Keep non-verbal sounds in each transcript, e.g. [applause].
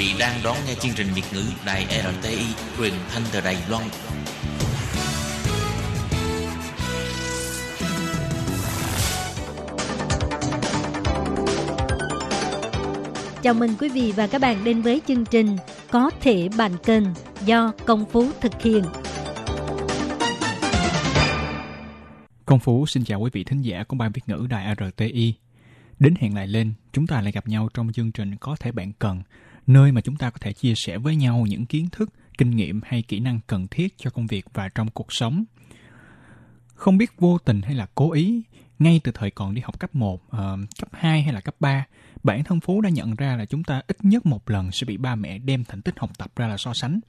Quý vị đang đón nghe chương trình Việt ngữ Đài RTI truyền thanh từ Đài Loan. Chào mừng quý vị và các bạn đến với chương trình Có thể bàn kênh do Công Phú thực hiện. Công Phú xin chào quý vị thính giả của ban Việt ngữ Đài RTI. Đến hẹn lại lên, chúng ta lại gặp nhau trong chương trình Có thể bạn cần, nơi mà chúng ta có thể chia sẻ với nhau những kiến thức, kinh nghiệm hay kỹ năng cần thiết cho công việc và trong cuộc sống. Không biết vô tình hay là cố ý, ngay từ thời còn đi học cấp 1, uh, ờ, cấp 2 hay là cấp 3, bản thân Phú đã nhận ra là chúng ta ít nhất một lần sẽ bị ba mẹ đem thành tích học tập ra là so sánh.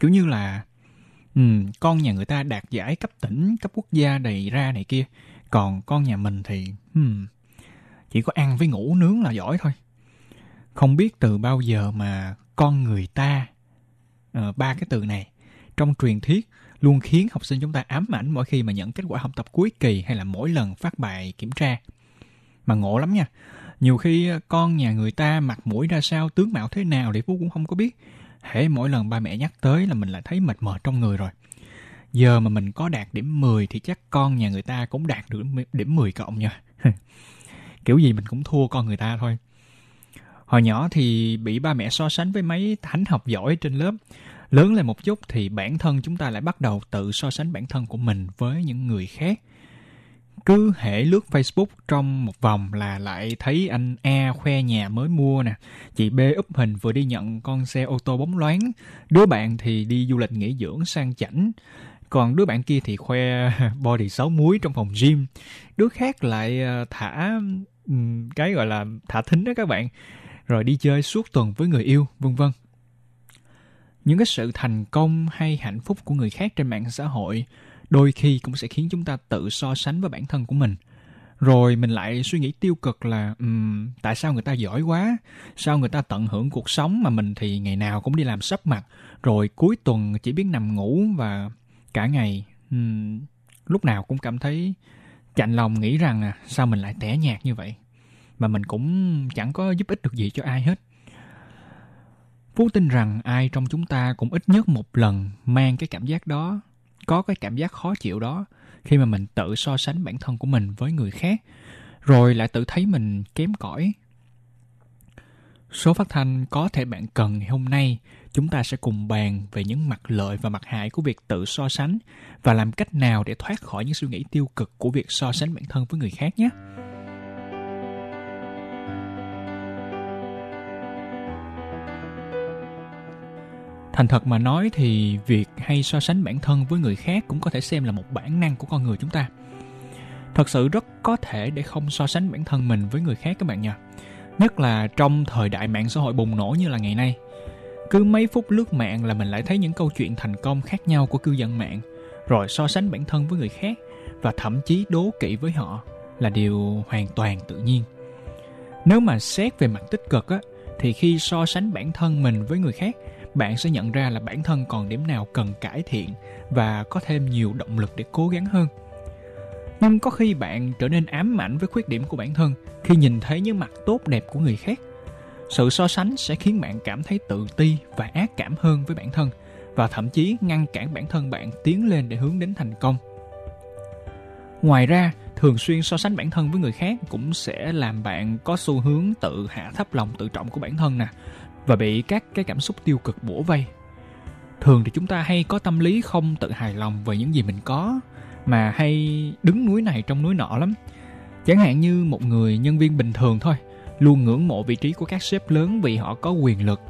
Kiểu như là um, con nhà người ta đạt giải cấp tỉnh, cấp quốc gia đầy ra này kia, còn con nhà mình thì um, chỉ có ăn với ngủ nướng là giỏi thôi không biết từ bao giờ mà con người ta uh, ba cái từ này trong truyền thuyết luôn khiến học sinh chúng ta ám ảnh mỗi khi mà nhận kết quả học tập cuối kỳ hay là mỗi lần phát bài kiểm tra. Mà ngộ lắm nha nhiều khi ờ, con nhà người ta mặt mũi ra sao tướng mạo thế nào thì phú cũng không có biết. Hễ mỗi lần ba mẹ nhắc tới là mình lại thấy mệt mệt trong người rồi. Giờ mà mình có đạt điểm 10 thì chắc con nhà người ta cũng đạt được điểm 10 cộng nha. [laughs] Kiểu gì mình cũng thua con người ta thôi hồi nhỏ thì bị ba mẹ so sánh với mấy thánh học giỏi trên lớp. Lớn lên một chút thì bản thân chúng ta lại bắt đầu tự so sánh bản thân của mình với những người khác. Cứ hệ lướt Facebook trong một vòng là lại thấy anh A khoe nhà mới mua nè, chị B úp hình vừa đi nhận con xe ô tô bóng loáng, đứa bạn thì đi du lịch nghỉ dưỡng sang chảnh, còn đứa bạn kia thì khoe [laughs] body sáu muối trong phòng gym, đứa khác lại ờ, thả cái gọi là thả thính đó các bạn rồi đi chơi suốt tuần với người yêu vân vân. Những cái sự thành công hay hạnh phúc của người khác trên mạng xã hội đôi khi cũng sẽ khiến chúng ta tự so sánh với bản thân của mình. Rồi mình lại suy nghĩ tiêu cực là um, tại sao người ta giỏi quá? Sao người ta tận hưởng cuộc sống mà mình thì ngày nào cũng đi làm sắp mặt rồi cuối tuần chỉ biết nằm ngủ và cả ngày um, lúc nào cũng cảm thấy chạnh lòng nghĩ rằng à sao mình lại tẻ nhạt như vậy? Mà mình cũng chẳng có giúp ích được gì cho ai hết phú tin rằng ai trong chúng ta cũng ít nhất một lần mang cái cảm giác đó, có cái cảm giác khó chịu đó, khi mà mình tự so sánh bản thân của mình với người khác, rồi lại tự thấy mình kém cỏi số phát thanh có thể bạn cần ngày hôm nay, chúng ta sẽ cùng bàn về những mặt lợi và mặt hại của việc tự so sánh và làm cách nào để thoát khỏi những suy nghĩ tiêu cực của việc so sánh bản thân với người khác nhé. Thành thật mà nói thì việc hay so sánh bản thân với người khác cũng có thể xem là một bản năng của con người chúng ta. Thật sự rất có thể để không so sánh bản thân mình với người khác các bạn nha. Nhất là trong thời đại mạng xã hội bùng nổ như là ngày nay cứ mấy phút lướt mạng là mình lại thấy những câu chuyện thành công khác nhau của cư dân mạng, rồi so sánh bản thân với người khác và thậm chí đố kỵ với họ là điều hoàn toàn tự nhiên nếu mà xét về mặt tích cực á, thì khi so sánh bản thân mình với người khác bạn sẽ nhận ra là bản thân còn điểm nào cần cải thiện và có thêm nhiều động lực để cố gắng hơn. Nhưng có khi bạn trở nên ám ảnh với khuyết điểm của bản thân khi nhìn thấy những mặt tốt đẹp của người khác. Sự so sánh sẽ khiến bạn cảm thấy tự ti và ác cảm hơn với bản thân và thậm chí ngăn cản bản thân bạn tiến lên để hướng đến thành công. Ngoài ra, thường xuyên so sánh bản thân với người khác cũng sẽ làm bạn có xu hướng tự hạ thấp lòng tự trọng của bản thân nè và bị các cái cảm xúc tiêu cực bủa vây thường thì chúng ta hay có tâm lý không tự hài lòng về những gì mình có mà hay đứng núi này trong núi nọ lắm chẳng hạn như một người nhân viên bình thường thôi luôn ngưỡng mộ vị trí của các sếp lớn vì họ có quyền lực,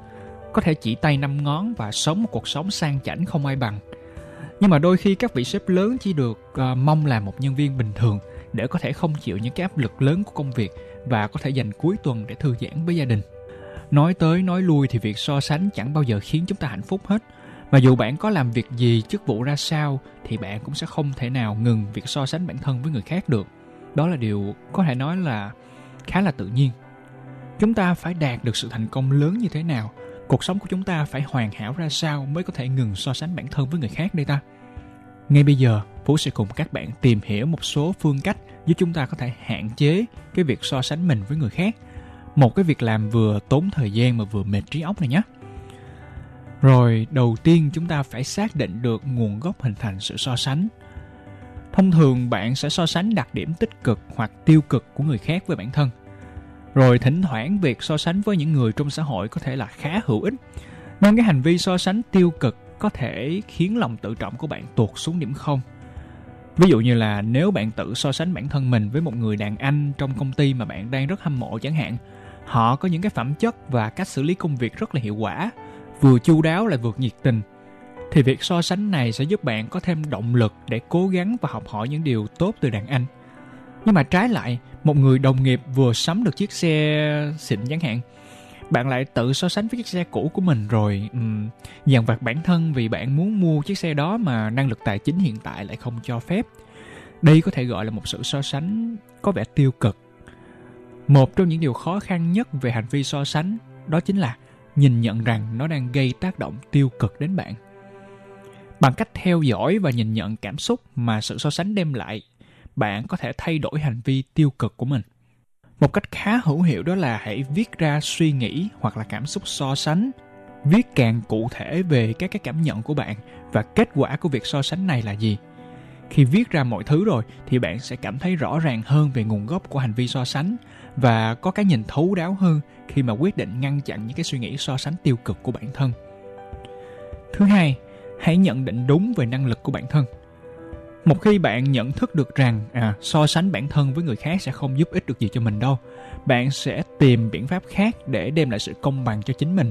có thể chỉ tay năm ngón và sống một cuộc sống sang chảnh không ai bằng. Nhưng mà đôi khi các vị sếp lớn chỉ được uh, mong làm một nhân viên bình thường để có thể không chịu những cái áp lực lớn của công việc và có thể dành cuối tuần để thư giãn với gia đình. Nói tới nói lui thì việc so sánh chẳng bao giờ khiến chúng ta hạnh phúc hết. Mà dù bạn có làm việc gì, chức vụ ra sao thì bạn cũng sẽ không thể nào ngừng việc so sánh bản thân với người khác được. Đó là điều có thể nói là khá là tự nhiên chúng ta phải đạt được sự thành công lớn như thế nào cuộc sống của chúng ta phải hoàn hảo ra sao mới có thể ngừng so sánh bản thân với người khác đây ta ngay bây giờ phú sẽ cùng các bạn tìm hiểu một số phương cách giúp chúng ta có thể hạn chế cái việc so sánh mình với người khác một cái việc làm vừa tốn thời gian mà vừa mệt trí óc này nhé. Rồi, đầu tiên chúng ta phải xác định được nguồn gốc hình thành sự so sánh. Thông thường bạn sẽ so sánh đặc điểm tích cực hoặc tiêu cực của người khác với bản thân. Rồi thỉnh thoảng việc so sánh với những người trong xã hội có thể là khá hữu ích. Nên cái hành vi so sánh tiêu cực có thể khiến lòng tự trọng của bạn tuột xuống điểm không. Ví dụ như là nếu bạn tự so sánh bản thân mình với một người đàn anh trong công ty mà bạn đang rất hâm mộ chẳng hạn, họ có những cái phẩm chất và cách xử lý công việc rất là hiệu quả, vừa chu đáo lại vừa nhiệt tình thì việc so sánh này sẽ giúp bạn có thêm động lực để cố gắng và học hỏi những điều tốt từ đàn anh. Nhưng mà trái lại, một người đồng nghiệp vừa sắm được chiếc xe xịn chẳng hạn, bạn lại tự so sánh với chiếc xe cũ của mình rồi um, dằn vặt bản thân vì bạn muốn mua chiếc xe đó mà năng lực tài chính hiện tại lại không cho phép. Đây có thể gọi là một sự so sánh có vẻ tiêu cực. Một trong những điều khó khăn nhất về hành vi so sánh đó chính là nhìn nhận rằng nó đang gây tác động tiêu cực đến bạn. Bằng cách theo dõi và nhìn nhận cảm xúc mà sự so sánh đem lại, bạn có thể thay đổi hành vi tiêu cực của mình. Một cách khá hữu hiệu đó là hãy viết ra suy nghĩ hoặc là cảm xúc so sánh. Viết càng cụ thể về các cái cảm nhận của bạn và kết quả của việc so sánh này là gì. Khi viết ra mọi thứ rồi thì bạn sẽ cảm thấy rõ ràng hơn về nguồn gốc của hành vi so sánh và có cái nhìn thấu đáo hơn khi mà quyết định ngăn chặn những cái suy nghĩ so sánh tiêu cực của bản thân. Thứ hai, hãy nhận định đúng về năng lực của bản thân. Một khi bạn nhận thức được rằng à so sánh bản thân với người khác sẽ không giúp ích được gì cho mình đâu, bạn sẽ tìm biện pháp khác để đem lại sự công bằng cho chính mình.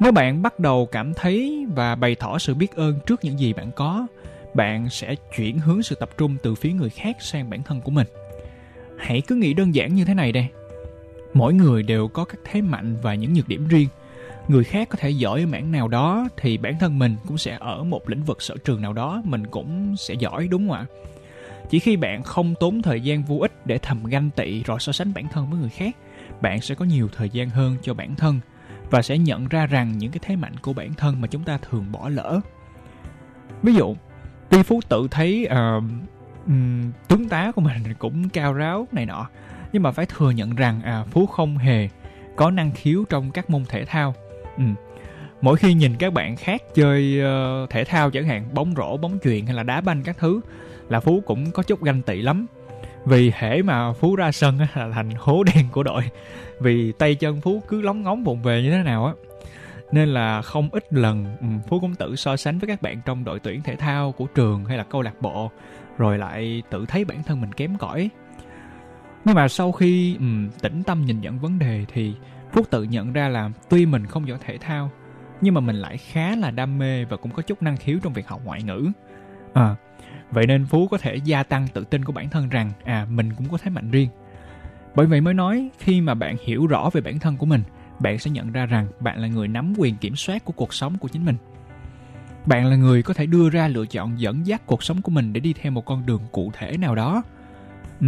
Nếu bạn bắt đầu cảm thấy và bày tỏ sự biết ơn trước những gì bạn có, bạn sẽ chuyển hướng sự tập trung từ phía người khác sang bản thân của mình hãy cứ nghĩ đơn giản như thế này đây. Mỗi người đều có các thế mạnh và những nhược điểm riêng. Người khác có thể giỏi ở mảng nào đó thì bản thân mình cũng sẽ ở một lĩnh vực sở trường nào đó mình cũng sẽ giỏi đúng không ạ? Chỉ khi bạn không tốn thời gian vô ích để thầm ganh tị rồi so sánh bản thân với người khác bạn sẽ có nhiều thời gian hơn cho bản thân và sẽ nhận ra rằng những cái thế mạnh của bản thân mà chúng ta thường bỏ lỡ. Ví dụ tuy phú tự thấy uh, um, tướng tá của mình cũng cao ráo này nọ. Nhưng mà phải thừa nhận rằng à phú không hề có năng khiếu trong các môn thể thao. Ừ. mỗi khi nhìn các bạn khác chơi uh, thể thao chẳng hạn bóng rổ bóng chuyền hay là đá banh các thứ là phú cũng có chút ganh tị lắm. Vì hễ mà phú ra sân á, là thành hố đen của đội. Vì tay chân phú cứ lóng ngóng vụng về như thế nào á. Nên là không ít lần phú cũng tự so sánh với các bạn trong đội tuyển thể thao của trường hay là câu lạc bộ rồi lại tự thấy bản thân mình kém cỏi. Nhưng mà sau khi um, tĩnh tâm nhìn nhận vấn đề thì phúc tự nhận ra là tuy mình không giỏi thể thao nhưng mà mình lại khá là đam mê và cũng có chút năng khiếu trong việc học ngoại ngữ. À, vậy nên phú có thể gia tăng tự tin của bản thân rằng à mình cũng có thế mạnh riêng. Bởi vậy mới nói khi mà bạn hiểu rõ về bản thân của mình bạn sẽ nhận ra rằng bạn là người nắm quyền kiểm soát của cuộc sống của chính mình bạn là người có thể đưa ra lựa chọn dẫn dắt cuộc sống của mình để đi theo một con đường cụ thể nào đó. Ừ,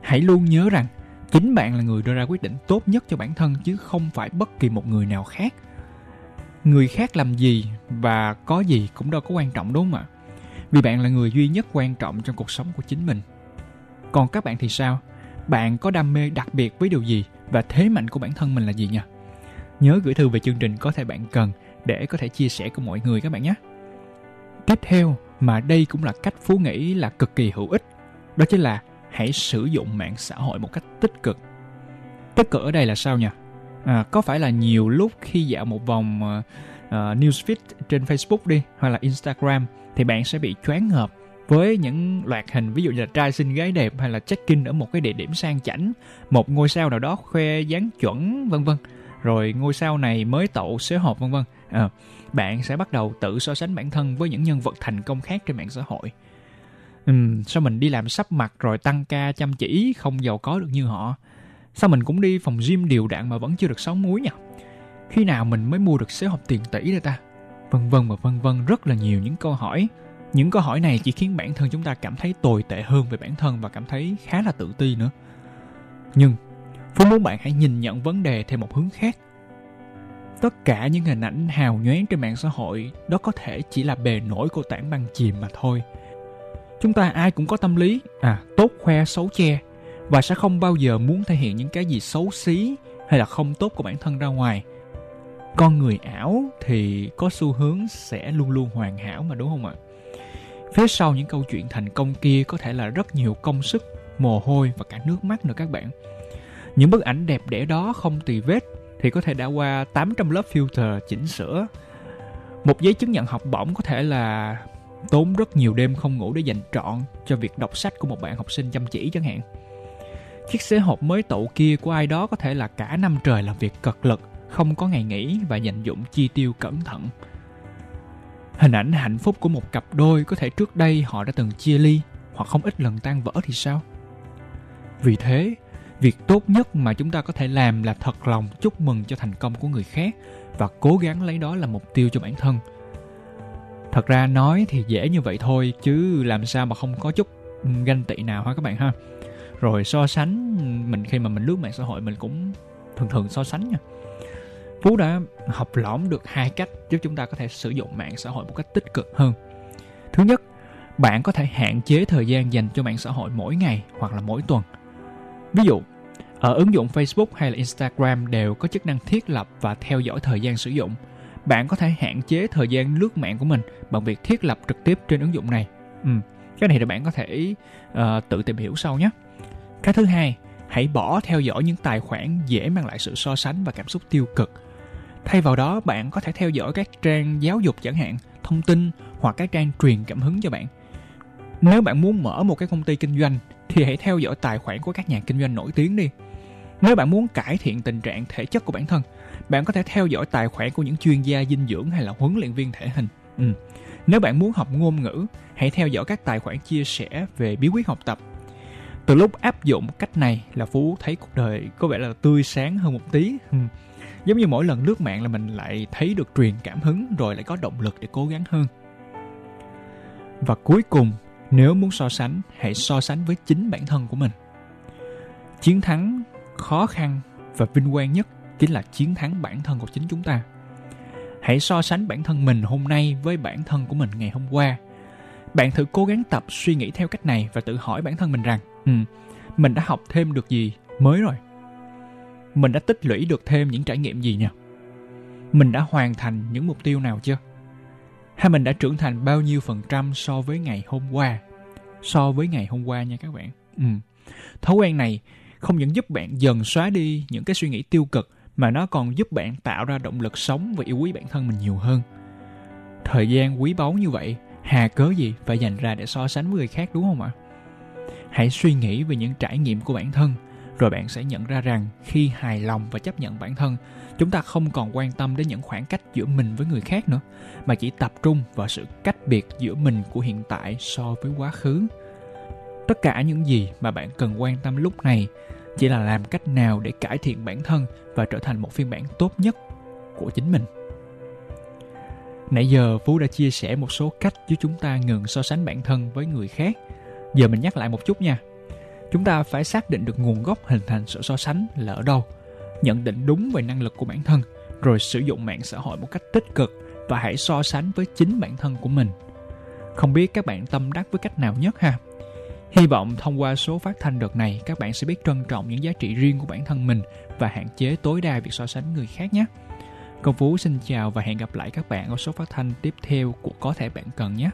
hãy luôn nhớ rằng chính bạn là người đưa ra quyết định tốt nhất cho bản thân chứ không phải bất kỳ một người nào khác. Người khác làm gì và có gì cũng đâu có quan trọng đúng không ạ? Vì bạn là người duy nhất quan trọng trong cuộc sống của chính mình. Còn các bạn thì sao? Bạn có đam mê đặc biệt với điều gì và thế mạnh của bản thân mình là gì nha nhớ gửi thư về chương trình có thể bạn cần để có thể chia sẻ cùng mọi người các bạn nhé tiếp theo mà đây cũng là cách phú nghĩ là cực kỳ hữu ích đó chính là hãy sử dụng mạng xã hội một cách tích cực. Tích cực ở đây là sao nhỉ? À, có phải là nhiều lúc khi dạo một vòng ờ, ờ, uh, newsfeed trên facebook đi hoặc là instagram thì bạn sẽ bị choáng ngợp với những loạt hình ví dụ như là trai xinh gái đẹp hay là check-in ở một cái địa điểm sang chảnh một ngôi sao nào đó khoe dáng chuẩn vân vân. Rồi ngôi sao này mới tậu xế hộp vân vân. À, bạn sẽ bắt đầu tự so sánh bản thân với những nhân vật thành công khác trên mạng xã hội Ừm, sao mình đi làm sắp mặt rồi tăng ca chăm chỉ không giàu có được như họ? Sao mình cũng đi phòng gym điều đạn mà vẫn chưa được sáu muối nhỉ? Khi nào mình mới mua được xế hộp tiền tỷ đây ta? Vân vân và vân vân rất là nhiều những câu hỏi. Những câu hỏi này chỉ khiến bản thân chúng ta cảm thấy tồi tệ hơn về bản thân và cảm thấy khá là tự ti nữa. Nhưng, Phú muốn bạn hãy nhìn nhận vấn đề theo một hướng khác. Tất cả những hình ảnh hào nhoáng trên mạng xã hội, đó có thể chỉ là bề nổi của tảng băng chìm mà thôi – chúng ta ai cũng có tâm lý à tốt, khoe, xấu, che, và sẽ không bao giờ muốn thể hiện những cái gì xấu xí hay là không tốt của bản thân ra ngoài. Con người ảo thì có xu hướng sẽ luôn luôn hoàn hảo mà, đúng không ạ? Phía sau những câu chuyện thành công kia có thể là rất nhiều công sức, mồ hôi và cả nước mắt nữa các bạn. Những bức ảnh đẹp đẽ đó không tì vết thì có thể đã qua 800 lớp filter chỉnh sửa. Một giấy chứng nhận học bổng có thể là tốn rất nhiều đêm không ngủ để dành trọn cho việc đọc sách của một bạn học sinh chăm chỉ chẳng hạn. Chiếc xế hộp mới tậu kia của ai đó có thể là cả năm trời làm việc cật lực, không có ngày nghỉ và dành dụng chi tiêu cẩn thận. Hình ảnh hạnh phúc của một cặp đôi có thể trước đây họ đã từng chia ly hoặc không ít lần tan vỡ thì sao? Vì thế việc tốt nhất mà chúng ta có thể làm là thật lòng chúc mừng cho thành công của người khác và cố gắng lấy đó là mục tiêu cho bản thân. Thật ra nói thì dễ như vậy thôi, chứ làm sao mà không có chút ganh tị nào hả các bạn ha? Rồi so sánh, mình khi mà mình lướt mạng xã hội mình cũng thường thường so sánh nha. Phú đã học lõm được hai cách giúp chúng ta có thể sử dụng mạng xã hội một cách tích cực hơn. Thứ nhất, bạn có thể hạn chế thời gian dành cho mạng xã hội mỗi ngày hoặc là mỗi tuần. Ví dụ ở ứng dụng facebook hay là instagram đều có chức năng thiết lập và theo dõi thời gian sử dụng. Bạn có thể hạn chế thời gian lướt mạng của mình bằng việc thiết lập trực tiếp trên ứng dụng này. Ừ. cái này thì bạn có thể uh, tự tìm hiểu sau nhé. Cái thứ hai hãy bỏ theo dõi những tài khoản dễ mang lại sự so sánh và cảm xúc tiêu cực. Thay vào đó bạn có thể theo dõi các trang giáo dục chẳng hạn thông tin hoặc các trang truyền cảm hứng cho bạn. Nếu bạn muốn mở một cái công ty kinh doanh thì hãy theo dõi tài khoản của các nhà kinh doanh nổi tiếng đi nếu bạn muốn cải thiện tình trạng thể chất của bản thân, bạn có thể theo dõi tài khoản của những chuyên gia dinh dưỡng hay là huấn luyện viên thể hình. Ừ. nếu bạn muốn học ngôn ngữ, hãy theo dõi các tài khoản chia sẻ về bí quyết học tập. Từ lúc áp dụng cách này là phú thấy cuộc đời có vẻ là tươi sáng hơn một tí. Ừ. giống như mỗi lần lướt mạng là mình lại thấy được truyền cảm hứng rồi lại có động lực để cố gắng hơn. Và cuối cùng, nếu muốn so sánh, hãy so sánh với chính bản thân của mình. Chiến thắng khó khăn và vinh quang nhất chính là chiến thắng bản thân của chính chúng ta. Hãy so sánh bản thân mình hôm nay với bản thân của mình ngày hôm qua. Bạn thử cố gắng tập suy nghĩ theo cách này và tự hỏi bản thân mình rằng ừ, mình đã học thêm được gì mới rồi? Mình đã tích lũy được thêm những trải nghiệm gì nhỉ? Mình đã hoàn thành những mục tiêu nào chưa? Hay mình đã trưởng thành bao nhiêu phần trăm so với ngày hôm qua? So với ngày hôm qua nha các bạn. Ừ. thói quen này không những giúp bạn dần xóa đi những cái suy nghĩ tiêu cực, mà nó còn giúp bạn tạo ra động lực sống và yêu quý bản thân mình nhiều hơn. Thời gian quý báu như vậy, hà cớ gì phải dành ra để so sánh với người khác, đúng không ạ? Hãy suy nghĩ về những trải nghiệm của bản thân, rồi bạn sẽ nhận ra rằng khi hài lòng và chấp nhận bản thân, chúng ta không còn quan tâm đến những khoảng cách giữa mình với người khác nữa, mà chỉ tập trung vào sự cách biệt giữa mình của hiện tại so với quá khứ. Tất cả những gì mà bạn cần quan tâm lúc này chỉ là làm cách nào để cải thiện bản thân và trở thành một phiên bản tốt nhất của chính mình. Nãy giờ phú đã chia sẻ một số cách giúp chúng ta ngừng so sánh bản thân với người khác. Giờ mình nhắc lại một chút nha. Chúng ta phải xác định được nguồn gốc hình thành sự so sánh là ở đâu, nhận định đúng về năng lực của bản thân, rồi sử dụng mạng xã hội một cách tích cực và hãy so sánh với chính bản thân của mình. Không biết các bạn tâm đắc với cách nào nhất ha? Hy vọng thông qua số phát thanh đợt này các bạn sẽ biết trân trọng những giá trị riêng của bản thân mình và hạn chế tối đa việc so sánh người khác nhé. Công phú xin chào và hẹn gặp lại các bạn ở số phát thanh tiếp theo của có thể bạn cần nhé.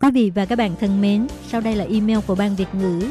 Quý vị và các bạn thân mến, sau đây là email của Ban Việt ngữ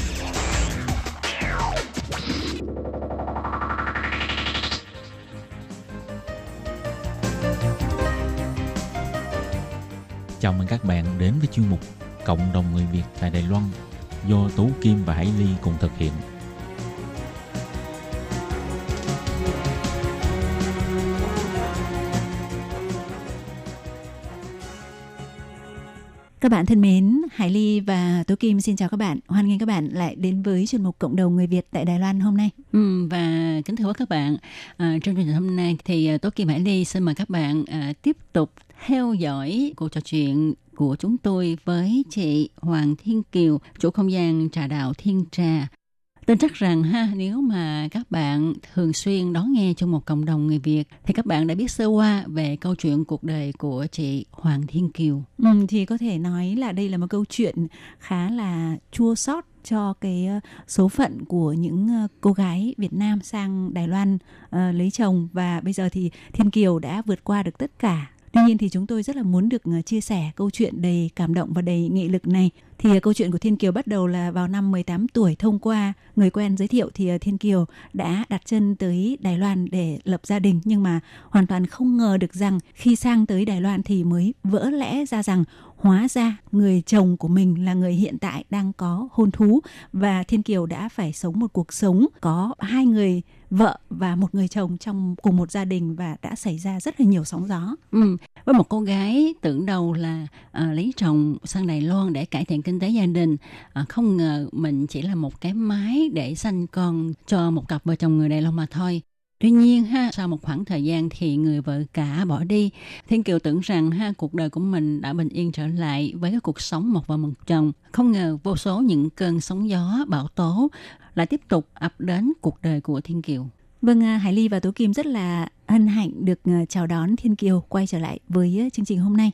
Chào mừng các bạn đến với chuyên mục Cộng đồng người Việt tại Đài Loan do Tú Kim và Hải Ly cùng thực hiện. Các bạn thân mến, Hải Ly và Tố Kim xin chào các bạn. Hoan nghênh các bạn lại đến với chuyên mục Cộng đồng người Việt tại Đài Loan hôm nay. Ừ, và kính thưa các bạn, à, trong chương trình hôm nay thì à, Tố Kim Hải Ly xin mời các bạn à, tiếp tục theo dõi cuộc trò chuyện của chúng tôi với chị Hoàng Thiên Kiều, chủ không gian trà đạo Thiên Trà. Tin chắc rằng ha nếu mà các bạn thường xuyên đón nghe trong một cộng đồng người Việt thì các bạn đã biết sơ qua về câu chuyện cuộc đời của chị Hoàng Thiên Kiều. Ừ, thì có thể nói là đây là một câu chuyện khá là chua xót cho cái ờ, số phận của những ờ, cô gái Việt Nam sang Đài Loan uh, lấy chồng và bây giờ thì Thiên Kiều đã vượt qua được tất cả Tuy nhiên thì chúng tôi rất là muốn được ờ, chia sẻ câu chuyện đầy cảm động và đầy nghị lực này. Thì ờ, câu chuyện của Thiên Kiều bắt đầu là vào năm 18 tuổi, thông qua người quen giới thiệu thì ờ, Thiên Kiều đã đặt chân tới Đài Loan để lập gia đình nhưng mà hoàn toàn không ngờ được rằng khi sang tới Đài Loan thì mới vỡ lẽ ra rằng hóa ra người chồng của mình là người hiện tại đang có hôn thú và Thiên Kiều đã phải sống một cuộc sống có hai người vợ và một người chồng trong cùng một gia đình và đã xảy ra rất là nhiều sóng gió. Ừ. Với một cô gái tưởng đầu là à, lấy chồng sang Đài Loan để cải thiện kinh tế gia đình, à, không ngờ mình chỉ là một cái máy để sanh con cho một cặp vợ chồng người Đài Loan mà thôi. Tuy nhiên ha, sau một khoảng thời gian thì người vợ cả bỏ đi. Thiên Kiều tưởng rằng ha cuộc đời của mình đã bình yên trở lại với cái cuộc sống một vợ một chồng. Không ngờ vô số những cơn sóng gió, bão tố lại tiếp tục ập đến cuộc đời của Thiên Kiều. Vâng, à, Hải Ly và Tố Kim rất là hân hạnh được à, chào đón Thiên Kiều quay trở lại với à, chương trình hôm nay.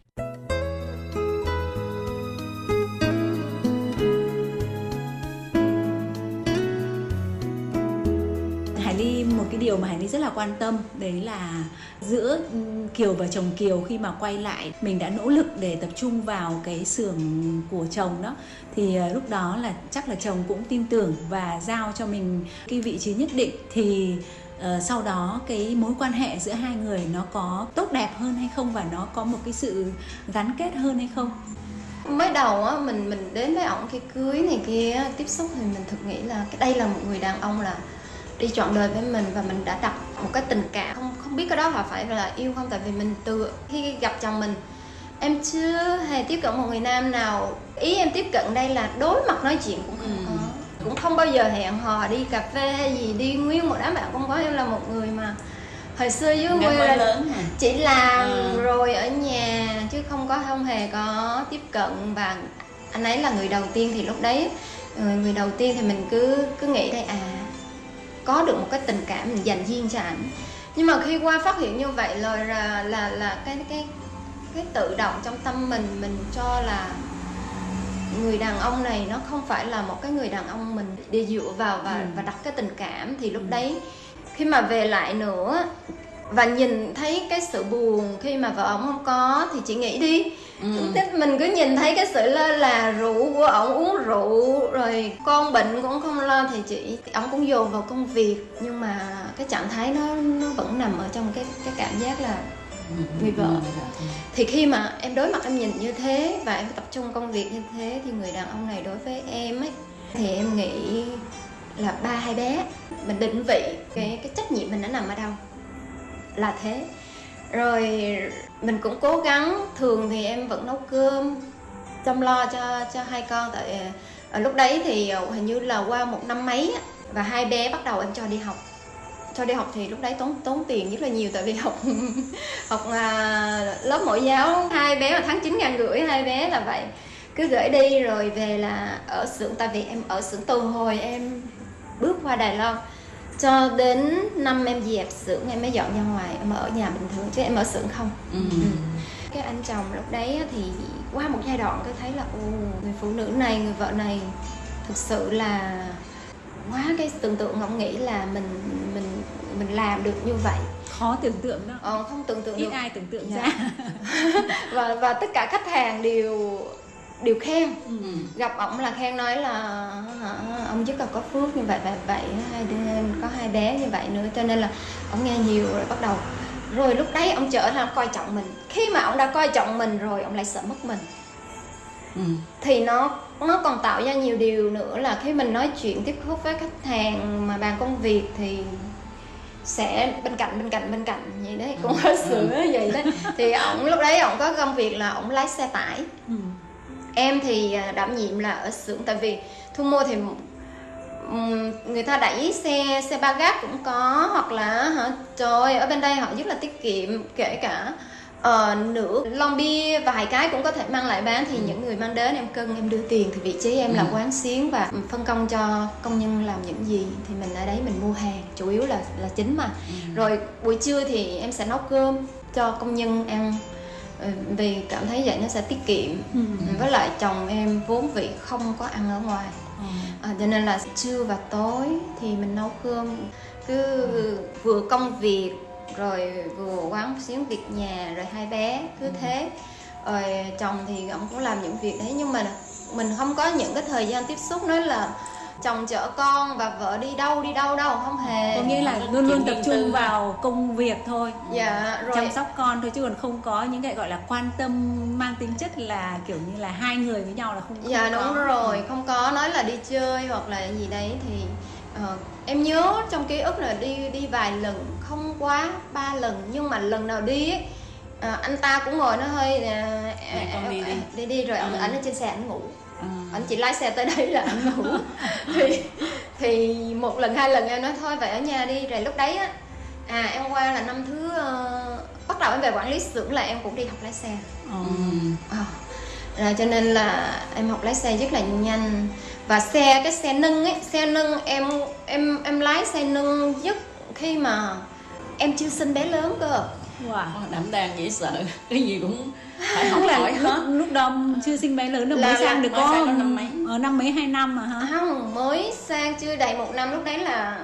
Điều mà Hải Ly rất là quan tâm đấy là giữa ừ, Kiều và chồng Kiều khi mà quay lại mình đã nỗ lực để tập trung vào cái xưởng của chồng đó. Thì ờ, lúc đó là chắc là chồng cũng tin tưởng và giao cho mình cái vị trí nhất định. Thì uh, sau đó cái mối quan hệ giữa hai người nó có tốt đẹp hơn hay không và nó có một cái sự gắn kết hơn hay không? Mới đầu á mình mình đến với ổng cái cưới này kia tiếp xúc thì mình thực nghĩ là cái đây là một người đàn ông là đi chọn đời với mình và mình đã đặt một cái tình cảm không không biết cái đó là phải là yêu không tại vì mình từ khi gặp chồng mình em chưa hề tiếp cận một người nam nào ý em tiếp cận đây là đối mặt nói chuyện cũng không ừ. có cũng không bao giờ hẹn hò đi cà phê hay gì đi nguyên một đám bạn không có em là một người mà hồi xưa dưới quê là lớn hả? chỉ làm ừ. rồi ở nhà chứ không có không hề có tiếp cận và anh ấy là người đầu tiên thì lúc đấy người, người đầu tiên thì mình cứ cứ nghĩ đây à có được một cái tình cảm mình dành riêng cho ảnh nhưng mà khi qua phát hiện như vậy rồi là là là cái cái cái tự động trong tâm mình mình cho là người đàn ông này nó không phải là một cái người đàn ông mình đi dựa vào và ừ. và đặt cái tình cảm thì lúc ừ. đấy khi mà về lại nữa và nhìn thấy cái sự buồn khi mà vợ ông không có thì chị nghĩ đi. Ừ. mình cứ nhìn thấy cái sự lơ là rượu của ổng uống rượu rồi con bệnh cũng không lo thì chị ổng cũng dồn vào công việc. Nhưng mà cái trạng thái nó nó vẫn nằm ở trong cái cái cảm giác là ừ, người vợ. Ừ. thì khi mà em đối mặt em nhìn như thế và em tập trung công việc như thế thì người đàn ông này đối với em ấy thì em nghĩ là ba hai bé mình định vị cái cái trách nhiệm mình đã nằm ở đâu là thế. Rồi mình cũng cố gắng thường thì em vẫn nấu cơm chăm lo cho cho hai con tại ở lúc đấy thì ờ, hình như là qua một năm mấy và hai bé bắt đầu em cho đi học. Cho đi học thì lúc đấy tốn tốn tiền rất là nhiều tại vì [laughs] học học à, lớp mẫu giáo. Hai bé là tháng chín ngàn rưỡi hai bé là vậy. Cứ gửi đi rồi về là ở xưởng tại vì em ở xưởng từ hồi em bước qua Đài Loan cho đến năm em dẹp xưởng em mới dọn ra ngoài em ở nhà bình thường chứ em ở xưởng không ừ. Ừ. cái anh chồng lúc đấy thì qua một giai đoạn tôi thấy là ô người phụ nữ này người vợ này thực sự là quá cái tưởng tượng không nghĩ là mình mình mình làm được như vậy khó tưởng tượng đó ờ, không tưởng tượng ít được ai tưởng tượng Dạ. ra [laughs] và và tất cả khách hàng đều đều khen. Ừ. gặp ổng là khen nói là ông rất là có phước như vậy vậy vậy hai đứa có hai bé như vậy nữa cho nên là ông nghe nhiều rồi bắt đầu. Rồi lúc đấy ông trở ra coi trọng mình. Khi mà ông đã coi trọng mình rồi ông lại sợ mất mình. Ừ. thì nó nó còn tạo ra nhiều điều nữa là khi mình nói chuyện tiếp xúc với khách hàng mà bàn công việc thì sẽ bên cạnh bên cạnh bên cạnh vậy đấy cũng có sự vậy đấy. Thì ổng lúc đấy ổng có công việc là ổng lái xe tải. Ừ. em thì à, đảm nhiệm là ở xưởng tại vì thu mua thì người ta đẩy xe xe ba gác cũng có hoặc là hả trời ơi, ở bên đây họ rất là tiết kiệm kể cả ờ, nửa lon bia vài cái cũng có thể mang lại bán thì những người mang đến em cân em đưa tiền thì vị trí em là Ừ. quán xuyến và phân công cho công nhân làm những gì thì mình ở đấy mình mua hàng chủ yếu là là chính mà. Rồi buổi trưa thì em sẽ nấu cơm cho công nhân ăn. Ừ, vì cảm thấy vậy nó sẽ tiết kiệm. Ừ. với lại chồng em vốn vị không có ăn ở ngoài. À, cho nên là trưa và tối thì mình nấu cơm. Cứ vừa công việc rồi vừa quán xuyến việc nhà rồi hai bé cứ thế. Rồi chồng thì ông cũng làm những việc đấy nhưng mà mình không có những cái thời gian tiếp xúc nói là chồng chở con và vợ đi đâu đi đâu đâu không hề có nghĩa là luôn luôn tập trung tư. vào công việc thôi dạ rồi chăm sóc con thôi chứ còn không có những cái gọi là quan tâm mang tính chất là kiểu như là hai người với nhau là không, không dạ có. đúng rồi không có nói là đi chơi hoặc là gì đấy thì ờ, em nhớ trong ký ức là đi đi vài lần không quá ba lần nhưng mà lần nào đi ấy, à, anh ta cũng ngồi nó hơi à, Mẹ con đi đi. đi đi rồi ảnh Ừ. ảnh ở trên xe ảnh ngủ Ừ. ảnh chỉ lái xe tới đấy là ảnh ngủ [laughs] thì thì một lần hai lần em nói thôi vậy ở nhà đi rồi lúc đấy á à em qua là năm thứ ờ, bắt đầu em về quản lý xưởng là em cũng đi học lái xe Ờ. Ừ. À, rồi cho nên là em học lái xe rất là nhanh và xe cái xe nâng ấy xe nâng em em em lái xe nâng nhất khi mà em chưa sinh bé lớn cơ Wow. Ờ, đảm đang dễ sợ [laughs] cái gì cũng phải học hỏi lúc, hết lúc đó chưa sinh bé lớn đâu Là- mới sang được có năm mấy. ờ, năm mấy hai năm mà hả không mới sang chưa đầy một năm lúc đấy là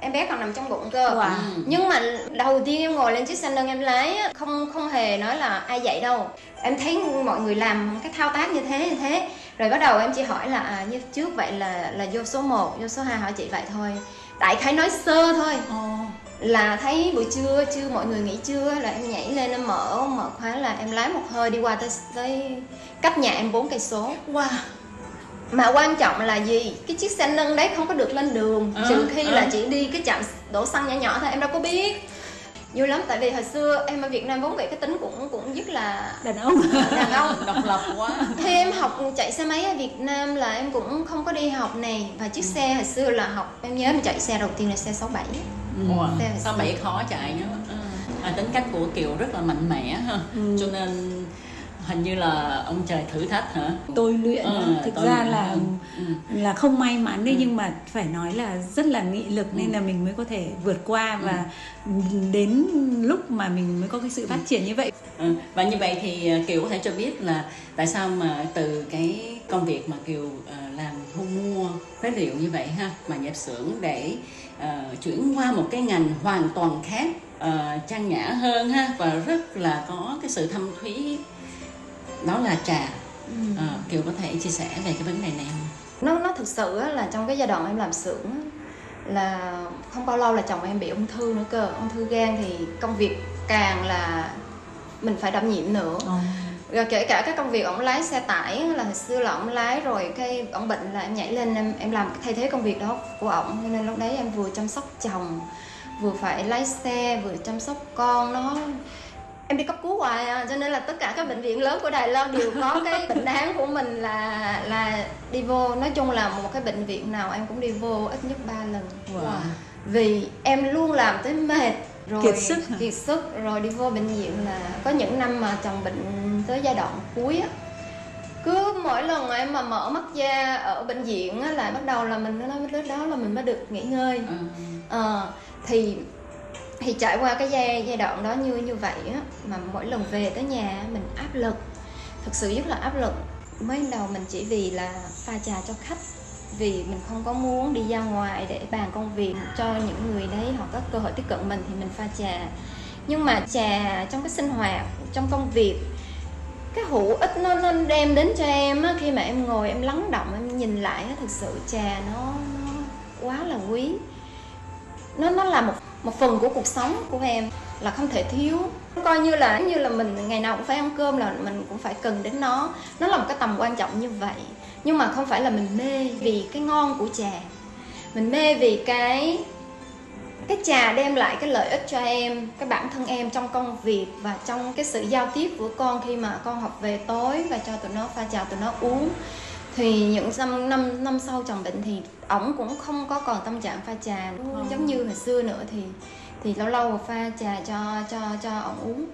em bé còn nằm trong bụng cơ Wow. Ừ. nhưng mà đầu tiên em ngồi lên chiếc xe nâng em lái không không hề nói là ai dạy đâu em thấy mọi người làm cái thao tác như thế như thế rồi bắt đầu em chỉ hỏi là à, như trước vậy là là vô số 1, vô số 2 hỏi chị vậy thôi đại khái nói sơ thôi Ờ. là thấy buổi trưa trưa mọi người nghỉ trưa là em nhảy lên em mở mở khóa là em lái một hơi đi qua tới tới cách nhà em bốn cây số. Wow. Mà quan trọng là gì? Cái chiếc xe nâng đấy không có được lên đường Ờ, trừ khi ờ. là chỉ đi cái trạm đổ xăng nhỏ nhỏ thôi em đâu có biết. Vui lắm tại vì hồi xưa em ở Việt Nam vốn vậy cái tính cũng cũng rất là đàn ông. đàn ông. [laughs] Độc lập quá. Khi em học chạy xe máy ở Việt Nam là em cũng không có đi học này và chiếc xe hồi xưa là học em nhớ em chạy xe đầu tiên là xe 67 Xe- sao bảy khó chạy nữa Ừ. à, tính cách của kiều rất là mạnh mẽ ha Ừ. cho nên hình như là ông trời thử thách hả tôi luyện Ờ, thực tôi ra luyện. là Ừ, ừ. là không may mắn đấy Ừ. nhưng mà phải nói là rất là nghị lực nên Ừ. là mình mới có thể vượt qua và đến lúc mà mình mới có cái sự phát triển như vậy Ừ. và như vậy thì ờ, kiều có thể cho biết là tại sao mà từ cái công việc mà kiều ờ, làm thu mua phế liệu như vậy ha mà nhập xưởng để ờ, chuyển qua một cái ngành hoàn toàn khác ờ, trang nhã hơn ha và rất là có cái sự thâm thúy đó là trà. Ờ, kiều có thể chia sẻ về cái vấn đề này không? Nó nó thực sự là trong cái giai đoạn em làm xưởng là không bao lâu là chồng em bị ung thư nữa cơ. Ung thư gan thì công việc càng là mình phải đảm nhiệm nữa rồi kể cả các công việc ông lái xe tải là hồi xưa là ông lái rồi cái ông bệnh là em nhảy lên em em làm thay thế công việc đó của ổng. Cho nên lúc đấy em vừa chăm sóc chồng vừa phải lái xe vừa chăm sóc con nó. Em đi cấp cứu hoài à cho nên là tất cả các bệnh viện lớn của Đài Loan đều có cái [laughs] bệnh án của mình là là đi vô. Nói chung là một cái bệnh viện nào em cũng đi vô ít nhất 3 lần. Wow. vì em luôn làm tới mệt rồi Kiệt sức. hả? kiệt sức. Rồi đi vô bệnh viện là có những năm mà chồng bệnh tới giai đoạn cuối á. Cứ mỗi lần mà em mà mở mắt ra ở bệnh viện á là bắt đầu là mình nói lúc đó là mình mới được nghỉ ngơi. Ừ. Ờ, thì thì trải qua cái giai giai đoạn đó như như vậy á mà mỗi lần về tới nhà mình áp lực. Thực sự rất là áp lực. Mới đầu mình chỉ vì là pha trà cho khách vì mình không có muốn đi ra ngoài để bàn công việc cho những người đấy họ có cơ hội tiếp cận mình thì mình pha trà. Nhưng mà trà trong cái sinh hoạt trong công việc cái hữu ích nó nó đem đến cho em á, khi mà em ngồi em lắng động em nhìn lại á, thực sự trà nó, nó quá là quý. Nó nó là một một phần của cuộc sống của em là không thể thiếu. Coi như là như là mình ngày nào cũng phải ăn cơm là mình cũng phải cần đến nó. Nó là một cái tầm quan trọng như vậy nhưng mà không phải là mình mê vì cái ngon của trà. Mình mê vì cái cái trà đem lại cái lợi ích cho em cái bản thân em trong công việc và trong cái sự giao tiếp của con khi mà con học về tối và cho tụi nó pha trà tụi nó uống. Thì những năm năm năm sau chồng bệnh thì ổng cũng không có còn tâm trạng pha trà nữa. giống như hồi xưa nữa thì thì lâu lâu pha trà cho cho cho ổng uống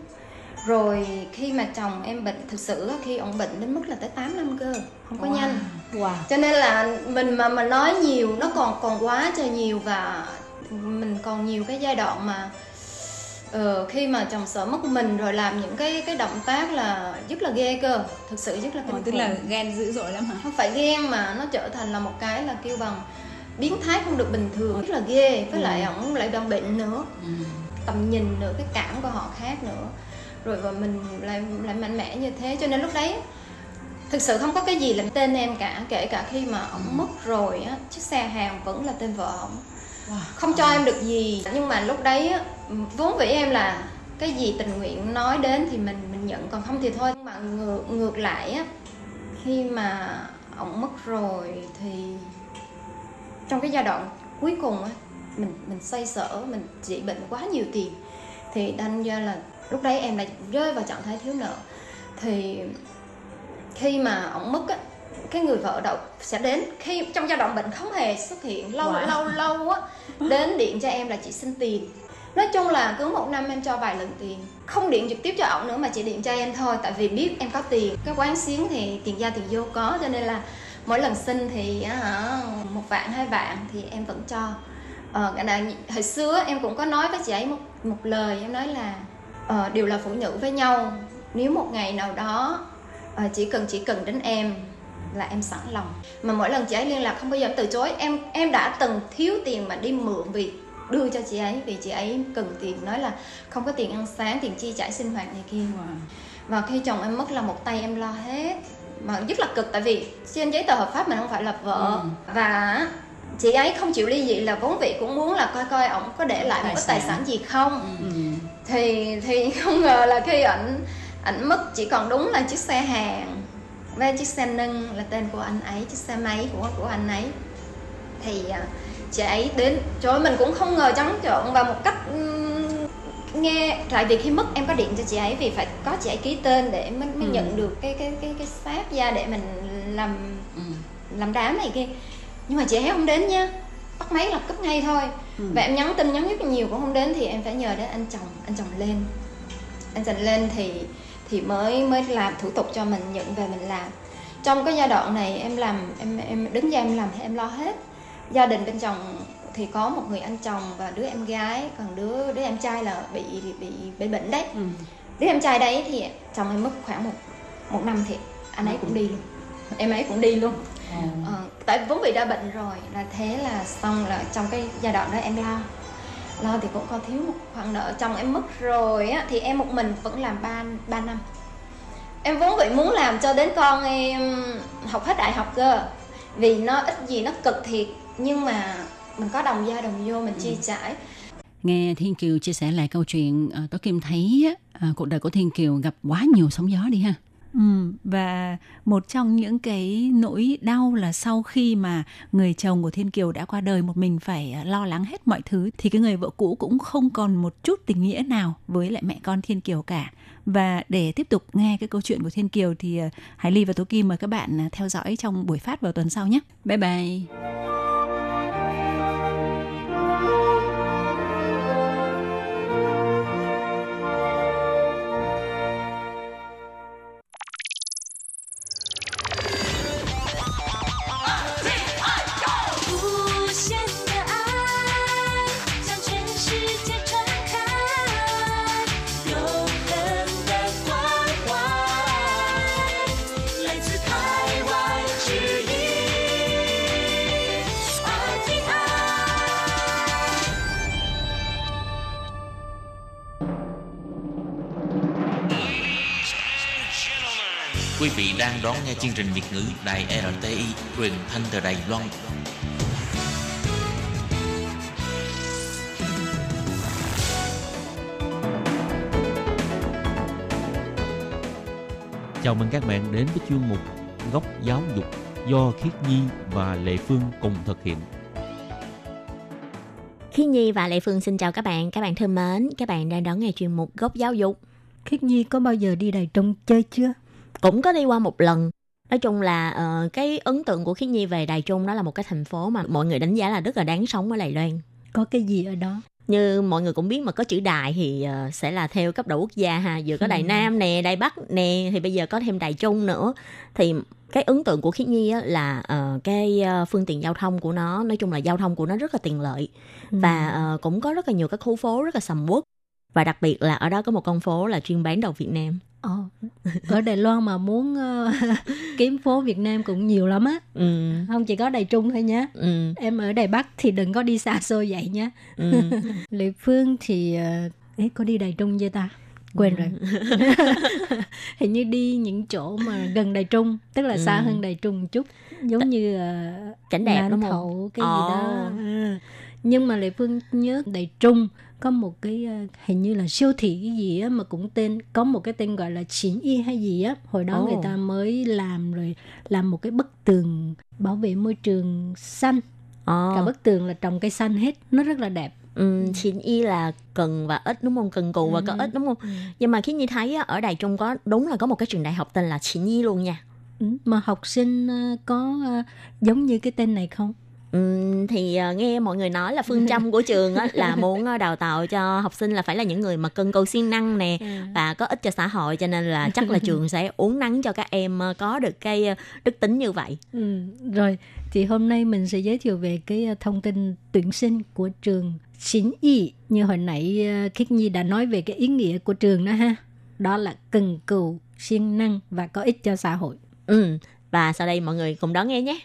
rồi khi mà chồng em bệnh thực sự khi ổng bệnh đến mức là tới 8 năm cơ không có wow. nhanh wow. cho nên là mình mà mà nói nhiều nó còn còn quá trời nhiều và mình còn nhiều cái giai đoạn mà ờ, khi mà chồng sợ mất mình rồi làm những cái cái động tác là rất là ghê cơ thực sự rất là kinh tức là ghen dữ dội lắm hả không phải ghen mà nó trở thành là một cái là kêu bằng biến thái không được bình thường rất là ghê với ừ. lại ổng lại đang bệnh nữa ừ. tầm nhìn nữa cái cảm của họ khác nữa rồi và mình lại lại mạnh mẽ như thế. Cho nên lúc đấy thực sự không có cái gì là tên em cả. Kể cả khi mà ổng mất rồi á chiếc xe hàng vẫn là tên vợ ổng. Không cho em được gì. Nhưng mà lúc đấy á, vốn vĩ em là cái gì tình nguyện nói đến thì mình mình nhận. Còn không thì thôi. Nhưng mà ngược ngược lại á khi mà ổng mất rồi thì trong cái giai đoạn cuối cùng á mình mình xoay sở mình trị bệnh quá nhiều tiền thì đâm ra là lúc đấy em lại rơi vào trạng thái thiếu nợ. Thì khi mà ổng mất á cái người vợ đầu sẽ đến. Khi trong giai đoạn bệnh không hề xuất hiện lâu wow. lâu lâu á đến điện cho em là chị xin tiền. Nói chung là cứ một năm em cho vài lần tiền. Không điện trực tiếp cho ổng nữa mà chỉ điện cho em thôi tại vì biết em có tiền. Cái quán xuyến thì tiền ra tiền vô có cho nên là mỗi lần xin thì hả một vạn hai vạn thì em vẫn cho. Ờ, hồi xưa em cũng có nói với chị ấy một một lời em nói là uh, đều là phụ nữ với nhau. Nếu một ngày nào đó uh, chỉ cần chỉ cần đến em là em sẵn lòng. Mà mỗi lần chị ấy liên lạc không bao giờ từ chối. Em em đã từng thiếu tiền mà đi mượn vì đưa cho chị ấy vì chị ấy cần tiền nói là không có tiền ăn sáng tiền chi trả sinh hoạt này kia. Wow. và khi chồng em mất là một tay em lo hết. Mà rất là cực tại vì trên giấy tờ hợp pháp mình không phải là vợ. Ừ. và chị ấy không chịu ly dị là vốn vị cũng muốn là coi coi ổng có để lại một cái tài sản. gì không. Ừ. thì thì [laughs] không ngờ là khi ảnh ảnh mất chỉ còn đúng là chiếc xe hàng với chiếc xe nâng là tên của anh ấy chiếc xe máy của của anh ấy thì à, chị ấy đến trời mình cũng không ngờ trắng trợn và một cách nghe tại vì khi mất em có điện cho chị ấy vì phải có chị ấy ký tên để mới, mới ừ. nhận được cái cái cái cái xác ra để mình làm ừ. làm đám này kia nhưng mà chị ấy không đến nha bắt máy lập cấp ngay thôi. Ừ. và em nhắn tin nhắn rất nhiều cũng không đến thì em phải nhờ đến anh chồng anh chồng lên. Anh chồng lên thì thì mới mới làm thủ tục cho mình nhận về mình làm. Trong cái giai đoạn này em làm em em đứng ra em làm thì em lo hết. Gia đình bên chồng thì có một người anh chồng và đứa em gái còn đứa đứa em trai là bị bị bị bệnh đấy. Ừ. đứa em trai đấy thì chồng em mất khoảng một một năm thì anh ấy cũng đi luôn em ấy cũng đi luôn. Ừ. ờ, tại vốn bị đã bệnh rồi là thế là xong là trong cái giai đoạn đó em lo. Lo thì cũng có thiếu một khoản nợ chồng em mất rồi á thì em một mình vẫn làm ba ba năm. Em vốn vậy muốn làm cho đến con em học hết đại học cơ vì nó ít gì nó cực thiệt nhưng mà mình có đồng gia đồng vô mình chi ừ. trả. Nghe Thiên Kiều chia sẻ lại câu chuyện uh, tôi Kim thấy uh, cuộc đời của Thiên Kiều gặp quá nhiều sóng gió đi ha Ừ, và một trong những cái nỗi đau là sau khi mà người chồng của Thiên Kiều đã qua đời một mình phải ờ, lo lắng hết mọi thứ thì cái người vợ cũ cũng không còn một chút tình nghĩa nào với lại mẹ con Thiên Kiều cả. Và để tiếp tục nghe cái câu chuyện của Thiên Kiều thì ờ, Hải Ly và Tố Kim mời các bạn ờ, theo dõi trong buổi phát vào tuần sau nhé. Bye bye. Đón nghe chương trình Việt ngữ Đài RTI truyền thanh từ Đài Loan. Chào mừng các bạn đến với chuyên mục Góc giáo dục do Khiết Nhi và Lệ Phương cùng thực hiện. Khiết Nhi và Lệ Phương xin chào các bạn. Các bạn thân mến, các bạn đang đón nghe chuyên mục Góc giáo dục. Khiết Nhi có bao giờ đi Đài Trung chơi chưa? Cũng có đi qua một lần. Nói chung là uh, cái ấn tượng của Khiết Nhi về Đài Trung đó là một cái thành phố mà mọi người đánh giá là rất là đáng sống ở Đài Loan. Có cái gì ở đó? như mọi người cũng biết mà có chữ đài thì uh, sẽ là theo cấp độ quốc gia ha vừa có đài ừ. nam nè đài bắc nè thì bây giờ có thêm đài trung nữa thì cái ấn tượng của khiết nhi á, là uh, cái uh, phương tiện giao thông của nó nói chung là giao thông của nó rất là tiện lợi ừ. và uh, cũng có rất là nhiều các khu phố rất là sầm uất và đặc biệt là ở đó có một con phố là chuyên bán đồ Việt Nam. Ồ, ở Đài Loan mà muốn uh, [laughs] kiếm phố Việt Nam cũng nhiều lắm á. Ừ. Không chỉ có Đài Trung thôi nhé. Ừ. Em ở Đài Bắc thì đừng có đi xa xôi vậy nhé. Ừ. [laughs] Lệ Phương thì uh, ấy có đi Đài Trung chưa ta? quên rồi [laughs] hình như đi những chỗ mà gần đài trung tức là ừ. xa hơn đài trung một chút giống như uh, cảnh đẹp đúng không cái gì đó à. nhưng mà lệ phương nhớ đài trung có một cái ờ, hình như là siêu thị cái gì á mà cũng tên có một cái tên gọi là chín y hay gì á hồi đó oh. người ta mới làm rồi làm một cái bức tường bảo vệ môi trường xanh oh. cả bức tường là trồng cây xanh hết nó rất là đẹp Ừ, chín y là cần và ít đúng không cần cù và ừ. có ít đúng không ừ. nhưng mà khi như thấy ở đài trung có đúng là có một cái trường đại học tên là chín y luôn nha ừ, mà học sinh ờ, có giống như cái tên này không Thì uh, nghe mọi người nói là phương [laughs] châm của trường á, là muốn uh, đào tạo cho học sinh là phải là những người mà cân cầu siêng năng nè ừ. và có ích cho xã hội cho nên là chắc là trường sẽ uống nắng cho các em uh, có được cái uh, đức tính như vậy. Ừ, rồi thì hôm nay mình sẽ giới thiệu về cái thông tin tuyển sinh của trường Xín Y như hồi nãy Khiết Nhi đã nói về cái ý nghĩa của trường đó ha. Đó là cần cù, siêng năng và có ích cho xã hội. Ừ, và sau đây mọi người cùng đón nghe nhé.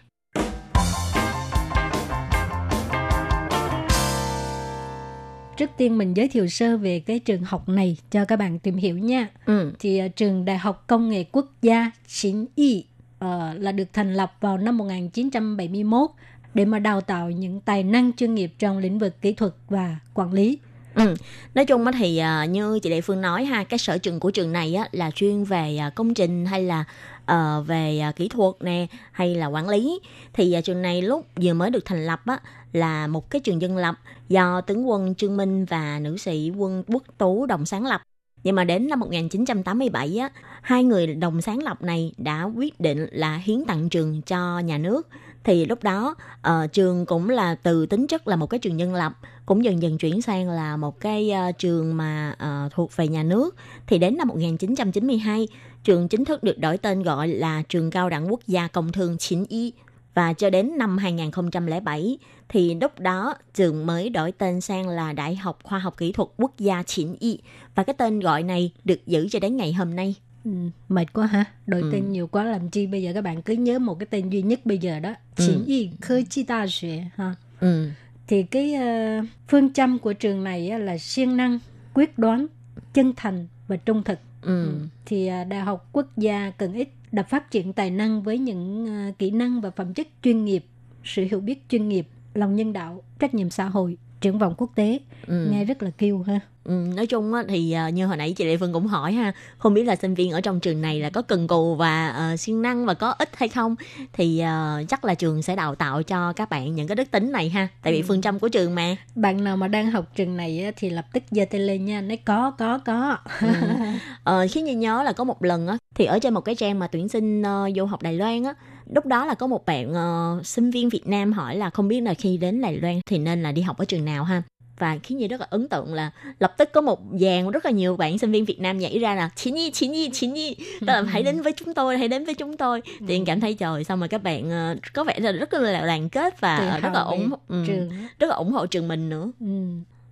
Trước tiên mình giới thiệu sơ về cái trường học này cho các bạn tìm hiểu nha. Ừ. Thì uh, trường Đại học Công nghệ Quốc gia Chính Y uh, là được thành lập vào năm 1971 để mà đào tạo những tài năng chuyên nghiệp trong lĩnh vực kỹ thuật và quản lý. Ừ. Nói chung thì uh, như chị Đại Phương nói ha, cái sở trường của trường này á, là chuyên về công trình hay là uh, về kỹ thuật nè hay là quản lý. Thì uh, trường này lúc vừa mới được thành lập á, là một cái trường dân lập do tướng quân Trương Minh và nữ sĩ quân Quốc Tú đồng sáng lập. Nhưng mà đến năm 1987 á, hai người đồng sáng lập này đã quyết định là hiến tặng trường cho nhà nước. Thì lúc đó uh, trường cũng là từ tính chất là một cái trường dân lập cũng dần dần chuyển sang là một cái uh, trường mà uh, thuộc về nhà nước. Thì đến năm 1992, trường chính thức được đổi tên gọi là Trường Cao đẳng Quốc gia Công thương Chính Y và cho đến năm 2007 thì lúc đó trường mới đổi tên sang là Đại học Khoa học Kỹ thuật Quốc gia Chỉnh Y và cái tên gọi này được giữ cho đến ngày hôm nay. Ừ, mệt quá ha đổi ừ. tên nhiều quá làm chi bây giờ các bạn cứ nhớ một cái tên duy nhất bây giờ đó ừ. Chỉnh Y Khơ Chi Đa Xuệ ha. Ừ. Thì cái uh, phương châm của trường này là siêng năng, quyết đoán, chân thành và trung thực. Ừ. ừ. Thì uh, Đại học Quốc gia cần ích đã phát triển tài năng với những uh, kỹ năng và phẩm chất chuyên nghiệp sự hiểu biết chuyên nghiệp lòng nhân đạo, trách nhiệm xã hội, triển vọng quốc tế. Ừ. Nghe rất là kêu ha. Ừ, nói chung á, thì uh, như hồi nãy chị Lệ Phương cũng hỏi ha, không biết là sinh viên ở trong trường này là có cần cù và uh, siêng năng và có ích hay không thì uh, chắc là trường sẽ đào tạo cho các bạn những cái đức tính này ha, tại vì ừ. phương châm của trường mà. Bạn nào mà đang học trường này á, thì lập tức giơ tay lên nha, nói có có có. ừ. [laughs] ờ, khiến như nhớ là có một lần á, thì ở trên một cái trang mà tuyển sinh uh, vô học Đài Loan á, lúc đó là có một bạn uh, sinh viên Việt Nam hỏi là không biết là khi đến Đài Loan thì nên là đi học ở trường nào ha? Và khiến như rất là ấn tượng là lập tức có một dàn rất là nhiều bạn sinh viên Việt Nam nhảy ra là chín nhi chín nhi chín nhi. [laughs] Đó là hãy đến với chúng tôi hãy đến với chúng tôi. Thì em cảm thấy trời xong rồi các bạn uh, có vẻ là rất là đoàn kết và rất là ủng trường rất là ủng hộ trường mình nữa. Ừ.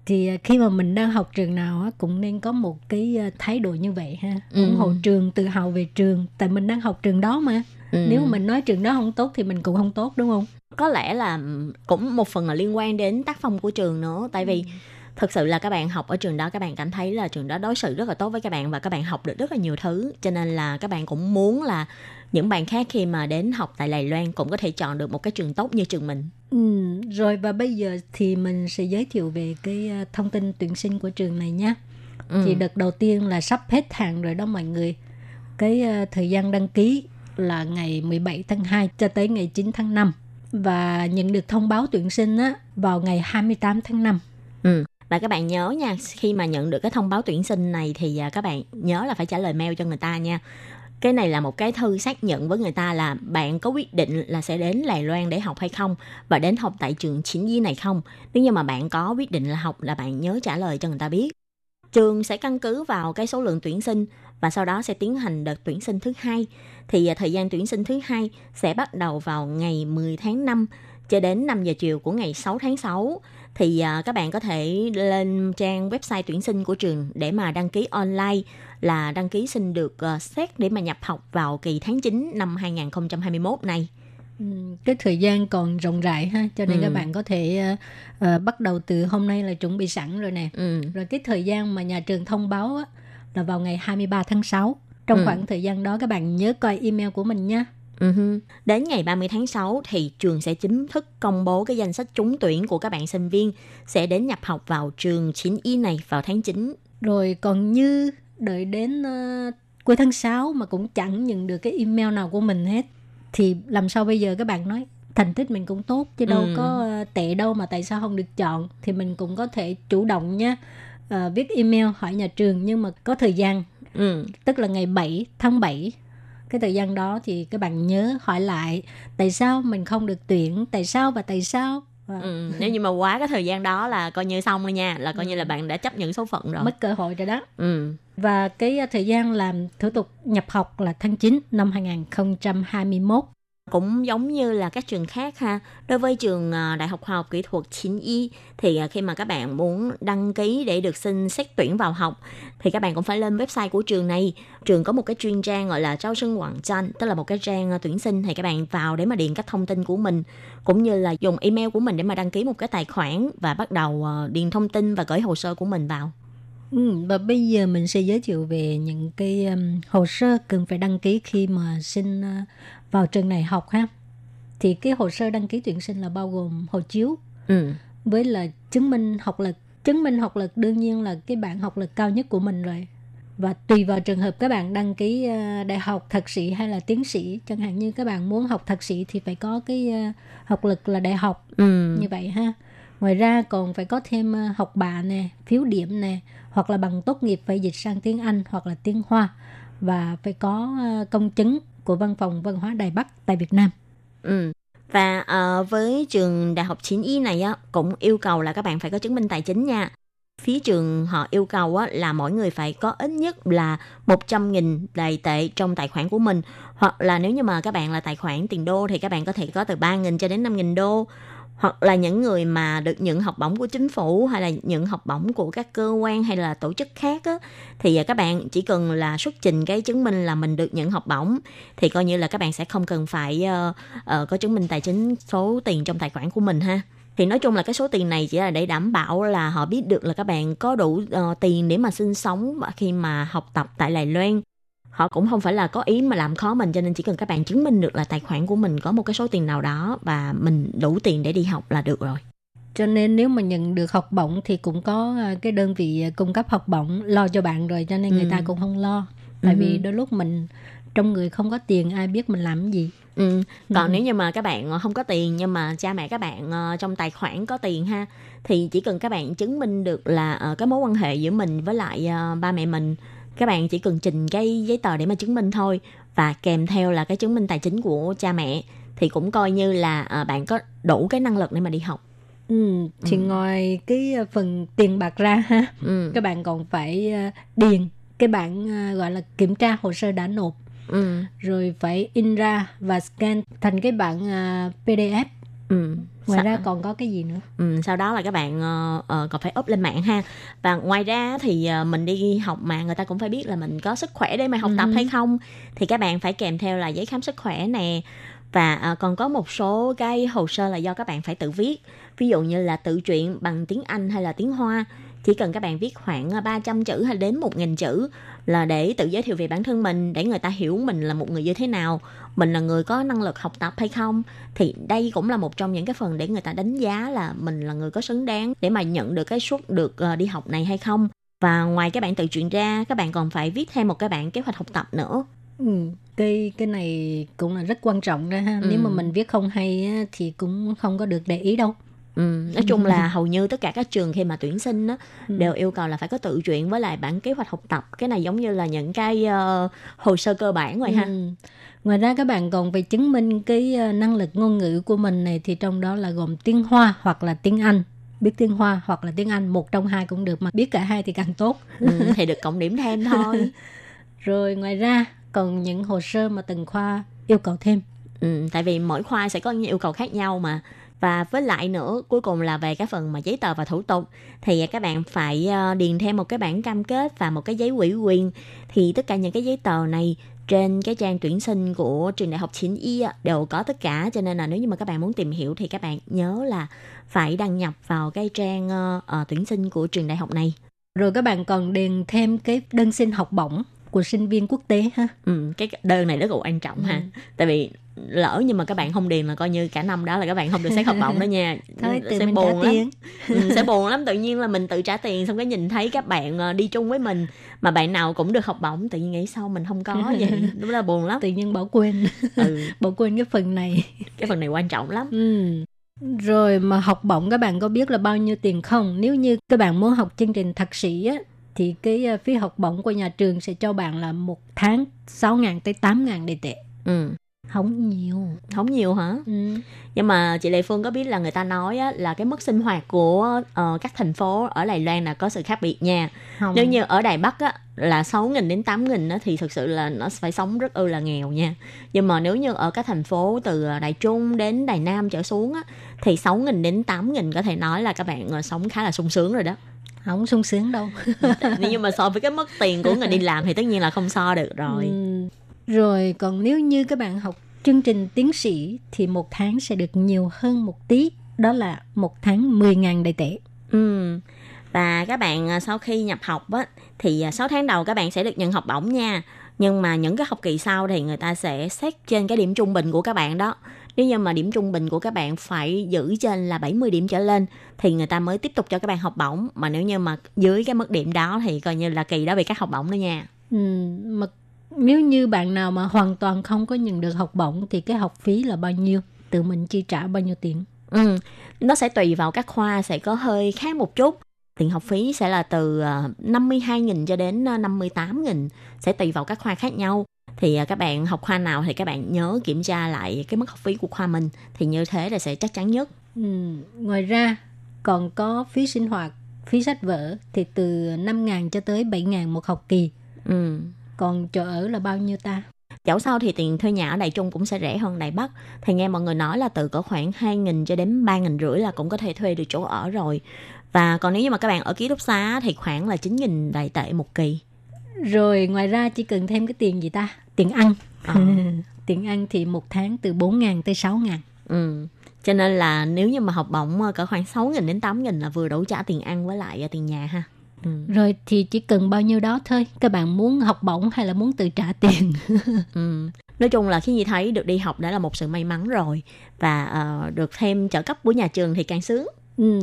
thì ờ, khi mà mình đang học trường nào cũng nên có một cái ờ, thái độ như vậy ha. Ủng hộ trường tự hào về trường. Tại mình đang học trường đó mà ừ. nếu mà mình nói trường đó không tốt thì mình cũng không tốt đúng không có lẽ là cũng một phần là liên quan đến tác phong của trường nữa tại vì thực sự là các bạn học ở trường đó các bạn cảm thấy là trường đó đối xử rất là tốt với các bạn và các bạn học được rất là nhiều thứ cho nên là các bạn cũng muốn là những bạn khác khi mà đến học tại Đài Loan cũng có thể chọn được một cái trường tốt như trường mình. Ừ, rồi và bây giờ thì mình sẽ giới thiệu về cái ờ, thông tin tuyển sinh của trường này nhé. Ừ. Thì đợt đầu tiên là sắp hết hạn rồi đó mọi người. Cái uh, thời gian đăng ký là ngày 17 tháng 2 cho tới ngày 9 tháng 5 và nhận được thông báo tuyển sinh á vào ngày 28 tháng 5. Ừ. Và các bạn nhớ nha, khi mà nhận được cái thông báo tuyển sinh này thì à, các bạn nhớ là phải trả lời mail cho người ta nha. Cái này là một cái thư xác nhận với người ta là bạn có quyết định là sẽ đến Đài Loan để học hay không và đến học tại trường chính di này không. Nếu như mà bạn có quyết định là học là bạn nhớ trả lời cho người ta biết. Trường sẽ căn cứ vào cái số lượng tuyển sinh và sau đó sẽ tiến hành đợt tuyển sinh thứ hai. Thì à, thời gian tuyển sinh thứ hai sẽ bắt đầu vào ngày 10 tháng 5 cho đến 5 giờ chiều của ngày 6 tháng 6 thì à, các bạn có thể lên trang website tuyển sinh của trường để mà đăng ký online là đăng ký xin được uh, xét để mà nhập học vào kỳ tháng 9 năm 2021 này. Ừ, cái thời gian còn rộng rãi ha cho nên ừ. các bạn có thể uh, uh, bắt đầu từ hôm nay là chuẩn bị sẵn rồi nè ừ. rồi cái thời gian mà nhà trường thông báo á, là vào ngày 23 tháng 6 trong ừ. khoảng thời gian đó các bạn nhớ coi email của mình nha Uh-huh. Đến ngày 30 tháng 6 thì trường sẽ chính thức công bố cái danh sách trúng tuyển của các bạn sinh viên sẽ đến nhập học vào trường 9 y này vào tháng 9. Rồi còn như đợi đến uh, cuối tháng 6 mà cũng chẳng nhận được cái email nào của mình hết thì làm sao bây giờ các bạn nói thành tích mình cũng tốt chứ đâu ừ. có uh, tệ đâu mà tại sao không được chọn thì mình cũng có thể chủ động nhé uh, viết email hỏi nhà trường nhưng mà có thời gian. Ừ. tức là ngày 7 tháng 7 cái thời gian đó thì các bạn nhớ hỏi lại tại sao mình không được tuyển? Tại sao và tại sao? Ừ, nếu như mà quá cái thời gian đó là coi như xong rồi nha là coi ừ. như là bạn đã chấp nhận số phận rồi. Mất cơ hội rồi đó. Ừ. và cái thời gian làm thủ tục nhập học là tháng 9 năm 2021 cũng giống như là các trường khác ha. Đối với trường ờ, đại học khoa học kỹ thuật 9 y thì ờ, khi mà các bạn muốn đăng ký để được xin xét tuyển vào học thì các bạn cũng phải lên website của trường này. Trường có một cái chuyên trang gọi là trao sinh hoàng tranh tức là một cái trang ờ, tuyển sinh thì các bạn vào để mà điền các thông tin của mình cũng như là dùng email của mình để mà đăng ký một cái tài khoản và bắt đầu điền thông tin và gửi hồ sơ của mình vào. Ừ, và bây giờ mình sẽ giới thiệu về những cái um, hồ sơ cần phải đăng ký khi mà xin uh, vào trường này học ha. Thì cái hồ sơ đăng ký tuyển sinh là bao gồm hộ chiếu. Ừ. với là chứng minh học lực chứng minh học lực đương nhiên là cái bảng học lực cao nhất của mình rồi. Và tùy vào trường hợp các bạn đăng ký ờ, đại học thạc sĩ hay là tiến sĩ chẳng hạn như các bạn muốn học thạc sĩ thì phải có cái ờ, học lực là đại học. Ừ. như vậy ha. Ngoài ra còn phải có thêm ờ, học bạ nè phiếu điểm nè hoặc là bằng tốt nghiệp phải dịch sang tiếng anh hoặc là tiếng hoa. Và phải có công chứng của Văn phòng Văn hóa Đài Bắc tại Việt Nam. Ừ. Và uh, với trường Đại học 9 y này á, cũng yêu cầu là các bạn phải có chứng minh tài chính nha. Phía trường họ yêu cầu á, là mỗi người phải có ít nhất là 100.000 đài tệ trong tài khoản của mình. Hoặc là nếu như mà các bạn là tài khoản tiền đô thì các bạn có thể có từ 3.000 cho đến 5.000 đô hoặc là những người mà được nhận học bổng của chính phủ hay là nhận học bổng của các cơ quan hay là tổ chức khác á, thì à, các bạn chỉ cần là xuất trình cái chứng minh là mình được nhận học bổng thì coi như là các bạn sẽ không cần phải uh, uh, có chứng minh tài chính số tiền trong tài khoản của mình ha. Thì nói chung là cái số tiền này chỉ là để đảm bảo là họ biết được là các bạn có đủ uh, tiền để mà sinh sống khi mà học tập tại Đài Loan họ cũng không phải là có ý mà làm khó mình cho nên chỉ cần các bạn chứng minh được là tài khoản của mình có một cái số tiền nào đó và mình đủ tiền để đi học là được rồi cho nên nếu mà nhận được học bổng thì cũng có à, cái đơn vị cung cấp học bổng lo cho bạn rồi cho nên người ừ. ta cũng không lo tại ừ. vì đôi lúc mình trong người không có tiền ai biết mình làm gì ừ. còn ừ. nếu như mà các bạn không có tiền nhưng mà cha mẹ các bạn trong tài khoản có tiền ha thì chỉ cần các bạn chứng minh được là cái mối quan hệ giữa mình với lại ba mẹ mình các bạn chỉ cần trình cái giấy tờ để mà chứng minh thôi và kèm theo là cái chứng minh tài chính của cha mẹ thì cũng coi như là uh, bạn có đủ cái năng lực để mà đi học Ừ, thì ừ. ngoài cái ờ, phần tiền bạc ra ha, ừ. các bạn còn phải uh, điền cái bản uh, gọi là kiểm tra hồ sơ đã nộp, ừ. rồi phải in ra và scan thành cái bản PDF. Ừ ngoài ra còn có cái gì nữa? Ừ, sau đó là các bạn uh, uh, còn phải up lên mạng ha. Và ngoài ra thì uh, mình đi học mà người ta cũng phải biết là mình có sức khỏe để mà học ừ. tập hay không. Thì các bạn phải kèm theo là giấy khám sức khỏe nè. Và uh, còn có một số cái hồ sơ là do các bạn phải tự viết. Ví dụ như là tự truyện bằng tiếng Anh hay là tiếng Hoa. Chỉ cần các bạn viết khoảng à, 300 chữ hay đến 1.000 chữ là để tự giới thiệu về bản thân mình để người ta hiểu mình là một người như thế nào mình là người có năng lực học tập hay không thì đây cũng là một trong những cái phần để người ta đánh giá là mình là người có xứng đáng để mà nhận được cái suất được ờ, đi học này hay không và ngoài cái bản tự truyện ra các bạn còn phải viết thêm một cái bản kế hoạch học tập nữa Ừ, cái cái này cũng là rất quan trọng đó ha. Ừ. Nếu mà mình viết không hay á, thì cũng không có được để ý đâu. Ừ, nói chung là hầu như tất cả các trường khi mà tuyển sinh á, Ừ. đều yêu cầu là phải có tự truyện với lại bản kế hoạch học tập cái này giống như là những cái ờ, hồ sơ cơ bản rồi ha Ừ. Ngoài ra các bạn còn phải chứng minh cái ờ, năng lực ngôn ngữ của mình này thì trong đó là gồm tiếng Hoa hoặc là tiếng Anh. Biết tiếng Hoa hoặc là tiếng Anh, một trong hai cũng được mà biết cả hai thì càng tốt. ừ, thì được cộng điểm thêm thôi [laughs] Rồi ngoài ra còn những hồ sơ mà từng khoa yêu cầu thêm. ừ, tại vì mỗi khoa sẽ có những yêu cầu khác nhau mà và với lại nữa cuối cùng là về cái phần mà giấy tờ và thủ tục thì các bạn phải ờ, điền thêm một cái bản cam kết và một cái giấy ủy quyền thì tất cả những cái giấy tờ này trên cái trang tuyển sinh của trường đại học chính y á, đều có tất cả. Cho nên là nếu như mà các bạn muốn tìm hiểu thì các bạn nhớ là phải đăng nhập vào cái trang ờ, tuyển sinh của trường đại học này. Rồi các bạn còn điền thêm cái đơn xin học bổng của sinh viên quốc tế ha. ừ, cái đơn này rất là quan trọng ha. Tại vì lỡ nhưng mà các bạn không điền là coi như cả năm đó là các bạn không được xét học bổng đó nha [laughs] Thôi sẽ buồn lắm tiền. ừ, sẽ buồn lắm tự nhiên là mình tự trả tiền xong cái nhìn thấy các bạn ờ, đi chung với mình mà bạn nào cũng được học bổng tự nhiên nghĩ sao mình không có vậy [laughs] đúng là buồn lắm Tự nhiên bỏ quên, ừ, [laughs] bỏ quên cái phần này. cái phần này quan trọng lắm Ừ. Rồi mà học bổng các bạn có biết là bao nhiêu tiền không? Nếu như các bạn muốn học chương trình thạc sĩ á, thì cái ờ, phí học bổng của nhà trường sẽ cho bạn là một tháng 6.000 tới 8.000 đầy tệ. ừ. Không nhiều. không nhiều hả Ừ. nhưng mà chị Lệ Phương có biết là người ta nói á, là cái mức sinh hoạt của ờ, các thành phố ở Đài Loan là có sự khác biệt nha Không. nếu như ở Đài Bắc á, là 6.000 đến 8.000 á, thì thực sự là nó phải sống rất ư là nghèo nha nhưng mà nếu như ở các thành phố từ Đài Trung đến Đài Nam trở xuống á, thì 6.000 đến 8.000 có thể nói là các bạn ờ, sống khá là sung sướng rồi đó không sung sướng đâu. [laughs] nếu như mà so với cái mức tiền của người đi làm thì tất nhiên là không so được rồi Ừ. Rồi còn nếu như các bạn học chương trình tiến sĩ thì một tháng sẽ được nhiều hơn một tí. Đó là một tháng 10.000 đầy tệ. Ừ. Và các bạn à, sau khi nhập học á, thì 6 tháng đầu các bạn sẽ được nhận học bổng nha. Nhưng mà những cái học kỳ sau thì người ta sẽ xét trên cái điểm trung bình của các bạn đó. Nếu như mà điểm trung bình của các bạn phải giữ trên là 70 điểm trở lên thì người ta mới tiếp tục cho các bạn học bổng. Mà nếu như mà dưới cái mức điểm đó thì coi như là kỳ đó bị cắt học bổng đó nha. Ừ, mà nếu như bạn nào mà hoàn toàn không có nhận được học bổng thì cái học phí là bao nhiêu? Tự mình chi trả bao nhiêu tiền? Ừ, nó sẽ tùy vào các khoa sẽ có hơi khác một chút. Tiền học phí sẽ là từ ờ, 52.000 cho đến ờ, 58.000 sẽ tùy vào các khoa khác nhau. Thì ờ, các bạn học khoa nào thì các bạn nhớ kiểm tra lại cái mức học phí của khoa mình thì như thế là sẽ chắc chắn nhất. Ừ, ngoài ra còn có phí sinh hoạt, phí sách vở thì từ 5.000 cho tới 7.000 một học kỳ. Ừ. Còn chỗ ở là bao nhiêu ta? Dẫu sao thì tiền thuê nhà ở Đài Trung cũng sẽ rẻ hơn Đài Bắc. Thì nghe mọi người nói là từ có khoảng 2.000 cho đến 3.000 rưỡi là cũng có thể thuê được chỗ ở rồi. Và còn nếu như mà các bạn ở ký túc xá thì khoảng là 9.000 đại tệ một kỳ. Rồi ngoài ra chỉ cần thêm cái tiền gì ta? Tiền ăn. Ờ. [laughs] tiền ăn thì một tháng từ 4.000 tới 6.000. Ừ. Cho nên là nếu như mà học bổng ờ, cỡ khoảng 6.000 đến 8.000 là vừa đủ trả tiền ăn với lại ờ, tiền nhà ha. Ừ. Rồi thì chỉ cần bao nhiêu đó thôi. Các bạn muốn học bổng hay là muốn tự trả [laughs] tiền? Ừ. Nói chung là khi Nhi thấy được đi học đã là một sự may mắn rồi và ờ, được thêm trợ cấp của nhà trường thì càng sướng. Ừ.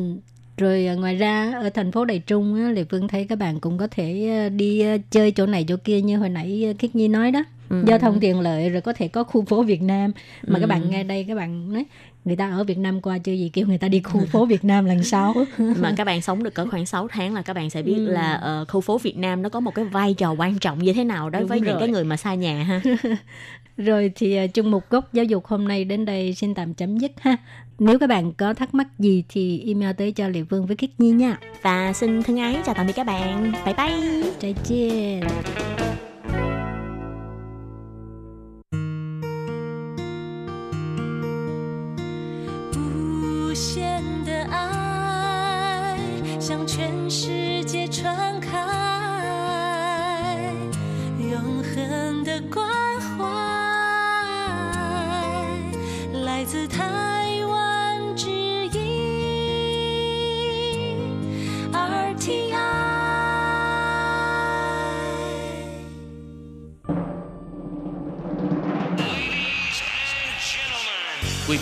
Rồi à, ngoài ra ở thành phố Đài Trung á, Lê Phương thấy các bạn cũng có thể à, đi chơi chỗ này chỗ kia như hồi nãy Khiết Nhi nói đó. Ừ. Giao thông tiện lợi rồi có thể có khu phố Việt Nam mà Ừ. các bạn nghe đây các bạn nói người ta ở Việt Nam qua chơi gì kêu người ta đi khu phố Việt Nam lần sau. [laughs] mà các bạn sống được cỡ khoảng 6 tháng là các bạn sẽ biết Ừ. là ờ, khu phố Việt Nam nó có một cái vai trò quan trọng như thế nào đối Đúng với những rồi. cái người mà xa nhà ha. [laughs] Rồi thì à, chung mục gốc giáo dục hôm nay đến đây xin tạm chấm dứt ha. Nếu các bạn có thắc mắc gì thì email tới cho Lệ Phương với Khiết Nhi nha. Và xin thân ái chào tạm biệt các bạn. Bye bye. 再见。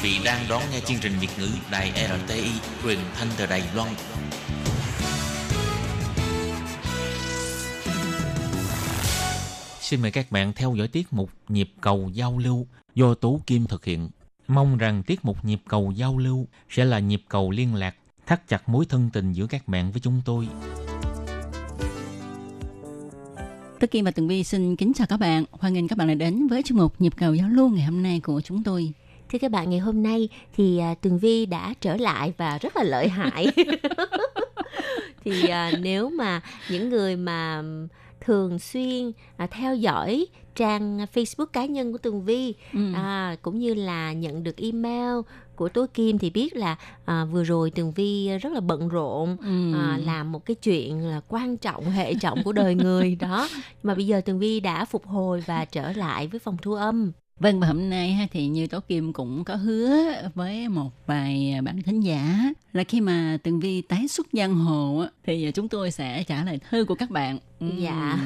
Vị đang đón nghe chương trình Việt ngữ Đài RTI truyền thanh từ Đài Loan. Xin mời các bạn theo dõi tiết mục Nhịp cầu giao lưu do Tú Kim thực hiện. Mong rằng tiết mục Nhịp cầu giao lưu sẽ là nhịp cầu liên lạc, thắt chặt mối thân tình giữa các bạn với chúng tôi. Tất Kim và Tường Vi xin kính chào các bạn. Hoan nghênh các bạn đã đến với chương mục Nhịp cầu giao lưu ngày hôm nay của chúng tôi. Thưa các bạn, ngày hôm nay thì à, Tường Vi đã trở lại và rất là lợi hại. [laughs] [laughs] thì à, nếu mà những người mà thường xuyên à, theo dõi trang Facebook cá nhân của Tường Vi Ừ. à, cũng như là nhận được email của Tố Kim thì biết là à, vừa rồi Tường Vi rất là bận rộn Ừ. à, làm một cái chuyện là quan trọng hệ trọng của đời người đó mà bây giờ Tường Vi đã phục hồi và trở lại với phòng thu âm Vâng và hôm nay ha, thì như Tố Kim cũng có hứa với một vài bạn thính giả là khi mà Tường Vi tái xuất giang hồ thì chúng tôi sẽ trả lời thư của các bạn. Dạ.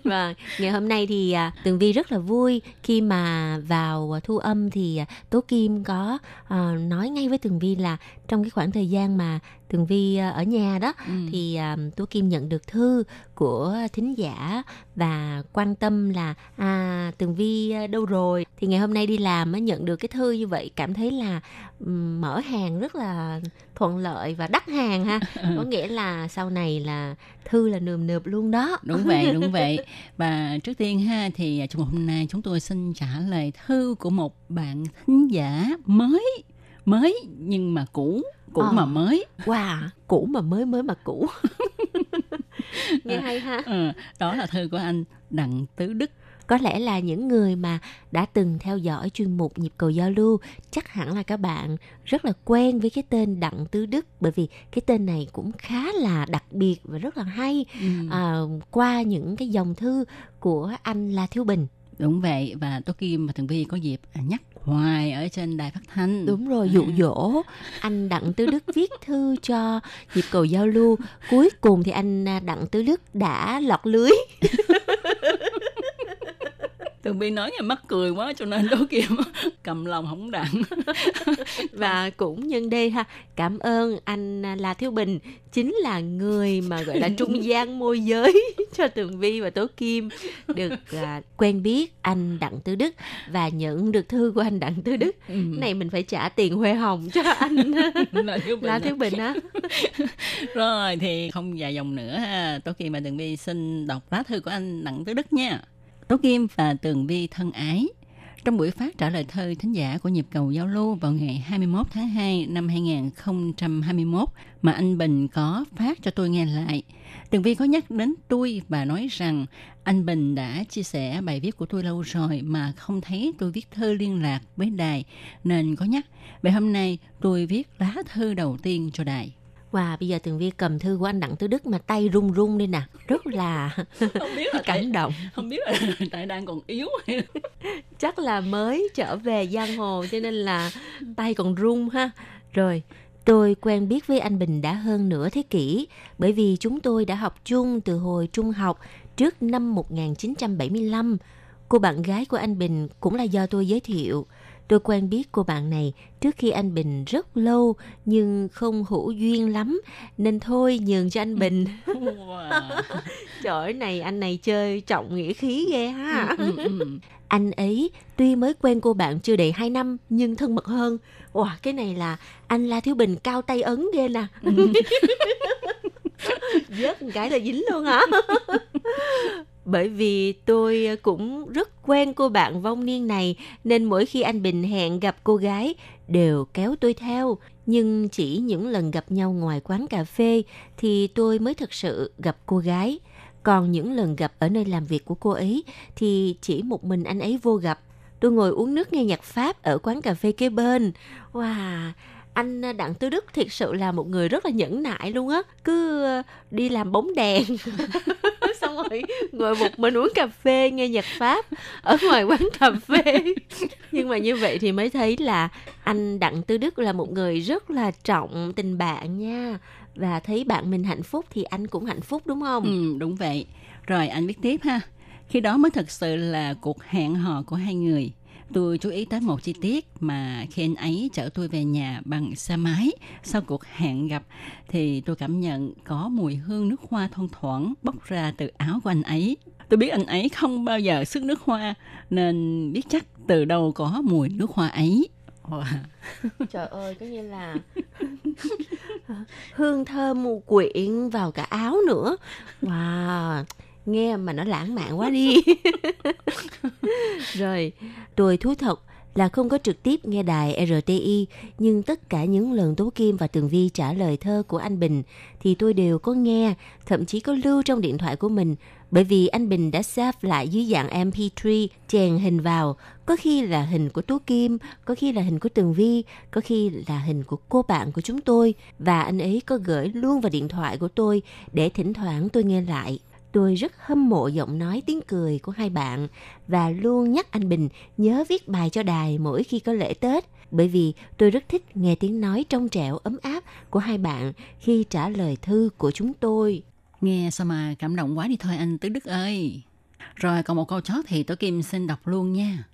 [laughs] Vâng, ngày hôm nay thì à, Tường Vi rất là vui khi mà vào à, thu âm thì à, Tố Kim có à, nói ngay với Tường Vi là trong cái khoảng thời gian mà Tường Vi à, ở nhà đó Ừm. thì à, Tố Kim nhận được thư của thính giả và quan tâm là à Tường Vi à, đâu rồi thì ngày hôm nay đi làm á, nhận được cái thư như vậy cảm thấy là ừm, mở hàng rất là thuận lợi và đắt hàng ha có nghĩa là sau này là thư là nườm nượp luôn đó đúng vậy đúng [laughs] vậy và trước tiên ha thì trong hôm nay chúng tôi xin trả lời thư của một bạn thính giả mới mới nhưng mà cũ cũ Ờ. mà mới Wow, cũ mà mới mới mà cũ. [laughs] Nghe hay ha. ừ, đó là thư của anh đặng tứ đức Có lẽ là những người mà đã từng theo dõi chuyên mục nhịp cầu giao lưu chắc hẳn là các bạn rất là quen với cái tên Đặng Tứ Đức bởi vì cái tên này cũng khá là đặc biệt và rất là hay ừ. à, qua những cái dòng thư của anh La Thiếu Bình. đúng vậy và Tố Kim và Tường Vi có dịp nhắc hoài ở trên đài phát thanh Đúng rồi, dụ dỗ anh Đặng Tứ Đức viết thư cho nhịp cầu giao lưu. Cuối cùng thì anh à, Đặng Tứ Đức đã lọt lưới. [laughs] Tường Vi nói nghe mắc cười quá cho nên Tố Kim [laughs] cầm lòng không đặng [laughs] và cũng nhân đây ha cảm ơn anh à, La Thiếu Bình chính là người mà gọi là trung [laughs] gian môi giới cho Tường Vi và Tố Kim được à, quen biết anh Đặng Tứ Đức và nhận được thư của anh Đặng Tứ Đức ừ. Này mình phải trả tiền huê hồng cho anh là thiếu bình á. Thiếu Bình á Rồi thì không dài dòng nữa ha. Tố Kim và Tường Vi xin đọc lá thư của anh Đặng Tứ Đức nha. Tố Kim và Tường Vi thân ái. Trong buổi phát trả lời thơ, thính giả của nhịp cầu giao lưu vào ngày 21 tháng 2 năm 2021 mà anh Bình có phát cho tôi nghe lại. Tường Vi có nhắc đến tôi và nói rằng anh Bình đã chia sẻ bài viết của tôi lâu rồi mà không thấy tôi viết thơ liên lạc với đài, nên có nhắc. Vậy hôm nay tôi viết lá thư đầu tiên cho đài. Wow, bây giờ Tường Vi cầm thư của anh Đặng Tứ Đức mà tay run run đi nè rất là không biết là [laughs] cảm động không biết là [laughs] tại đang còn yếu hay [laughs] chắc là mới trở về giang hồ cho nên là tay còn run ha. Rồi, tôi quen biết với anh Bình đã hơn nửa thế kỷ bởi vì chúng tôi đã học chung từ hồi trung học trước năm 1975. Cô bạn gái của anh Bình cũng là do tôi giới thiệu. Tôi quen biết cô bạn này trước khi anh Bình rất lâu nhưng không hữu duyên lắm nên thôi nhường cho anh Bình. [laughs] wow. [laughs] Trời ơi, này anh này chơi trọng nghĩa khí ghê ha. ừ, ừ. anh ấy tuy mới quen cô bạn chưa đầy 2 năm nhưng thân mật hơn. Wow, cái này là anh La Thiếu Bình cao tay ấn ghê nè. [laughs] Vớt một cái là dính luôn hả? Bởi vì tôi ờ, cũng rất quen cô bạn vong niên này nên mỗi khi anh Bình hẹn gặp cô gái đều kéo tôi theo. Nhưng chỉ những lần gặp nhau ngoài quán cà phê thì tôi mới thực sự gặp cô gái. Còn những lần gặp ở nơi làm việc của cô ấy thì chỉ một mình anh ấy vô gặp. Tôi ngồi uống nước nghe nhạc Pháp ở quán cà phê kế bên. Wow, anh ờ, Đặng Tư Đức thiệt sự là một người rất là nhẫn nại luôn á. Cứ ờ, đi làm bóng đèn. [laughs] Xong rồi ngồi một mình uống cà phê, nghe nhạc Pháp ở ngoài quán cà phê. Nhưng mà như vậy thì mới thấy là anh Đặng Tư Đức là một người rất là trọng tình bạn nha. Và thấy bạn mình hạnh phúc thì anh cũng hạnh phúc, đúng không? ừ đúng vậy rồi anh viết tiếp ha khi đó mới thật sự là cuộc hẹn hò của hai người Tôi chú ý tới một chi tiết mà khi anh ấy chở tôi về nhà bằng xe máy sau cuộc hẹn gặp thì tôi cảm nhận có mùi hương nước hoa thoang thoảng bốc ra từ áo của anh ấy. Tôi biết anh ấy không bao giờ sức nước hoa nên biết chắc từ đâu có mùi nước hoa ấy. Wow. [laughs] Trời ơi, có như là [laughs] hương thơm quyện vào cả áo nữa. Wow, nghe mà nó lãng mạn quá đi. [laughs] Rồi, tôi thú thật là không có trực tiếp nghe đài RTI, nhưng tất cả những lần Tố Kim và Tường Vi trả lời thơ của anh Bình thì tôi đều có nghe, thậm chí có lưu trong điện thoại của mình, bởi vì anh Bình đã save lại dưới dạng MP3 chèn hình vào, có khi là hình của Tố Kim, có khi là hình của Tường Vi, có khi là hình của cô bạn của chúng tôi và anh ấy có gửi luôn vào điện thoại của tôi để thỉnh thoảng tôi nghe lại. Tôi rất hâm mộ giọng nói tiếng cười của hai bạn và luôn nhắc anh Bình nhớ viết bài cho đài mỗi khi có lễ Tết bởi vì tôi rất thích nghe tiếng nói trong trẻo ấm áp của hai bạn khi trả lời thư của chúng tôi. Nghe sao mà cảm động quá đi thôi anh Tứ Đức ơi. Rồi còn một câu chót thì Tố Kim xin đọc luôn nha.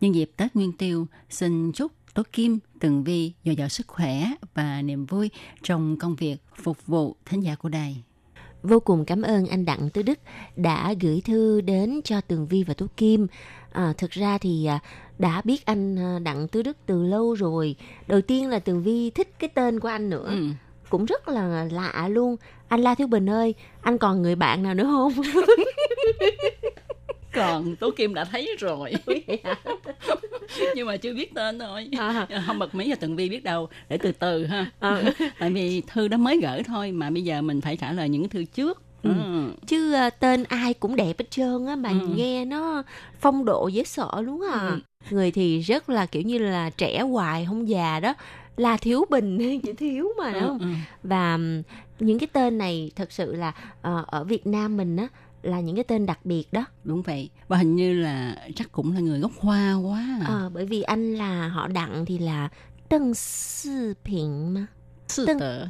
Nhân dịp Tết Nguyên Tiêu, xin chúc Tố Kim, Tường Vi dồi dào sức khỏe và niềm vui trong công việc phục vụ thính giả của đài. Vô cùng cảm ơn anh Đặng Tứ Đức đã gửi thư đến cho Tường Vi và Tú Kim. À, thực ra thì à, đã biết anh à, Đặng Tứ Đức từ lâu rồi. Đầu tiên là Tường Vi thích cái tên của anh nữa. Ừ. Cũng rất là lạ luôn. Anh La Thiếu Bình ơi, anh còn người bạn nào nữa không? [laughs] Còn Tố Kim đã thấy rồi. [laughs] Nhưng mà chưa biết tên thôi. À. Không bật mí cho Tường Vi biết đâu. Để từ từ ha. À. [laughs] Tại vì thư đó mới gửi thôi mà bây giờ mình phải trả lời những thư trước. Ừ. Ừ. Chứ à, tên ai cũng đẹp hết trơn á mà Ừ. nghe nó phong độ dễ sợ luôn à. Ừ. Người thì rất là kiểu như là trẻ hoài không già đó. Là thiếu bình [laughs] chỉ thiếu mà đúng Ừ, không? ừ. và những cái tên này thật sự là ờ, ở Việt Nam mình á là những cái tên đặc biệt đó Đúng vậy. Và hình như là chắc cũng là người gốc Hoa quá. à. Ờ, bởi vì anh là họ đặng thì là Tân Sư 品 mà Sư Tân- tử.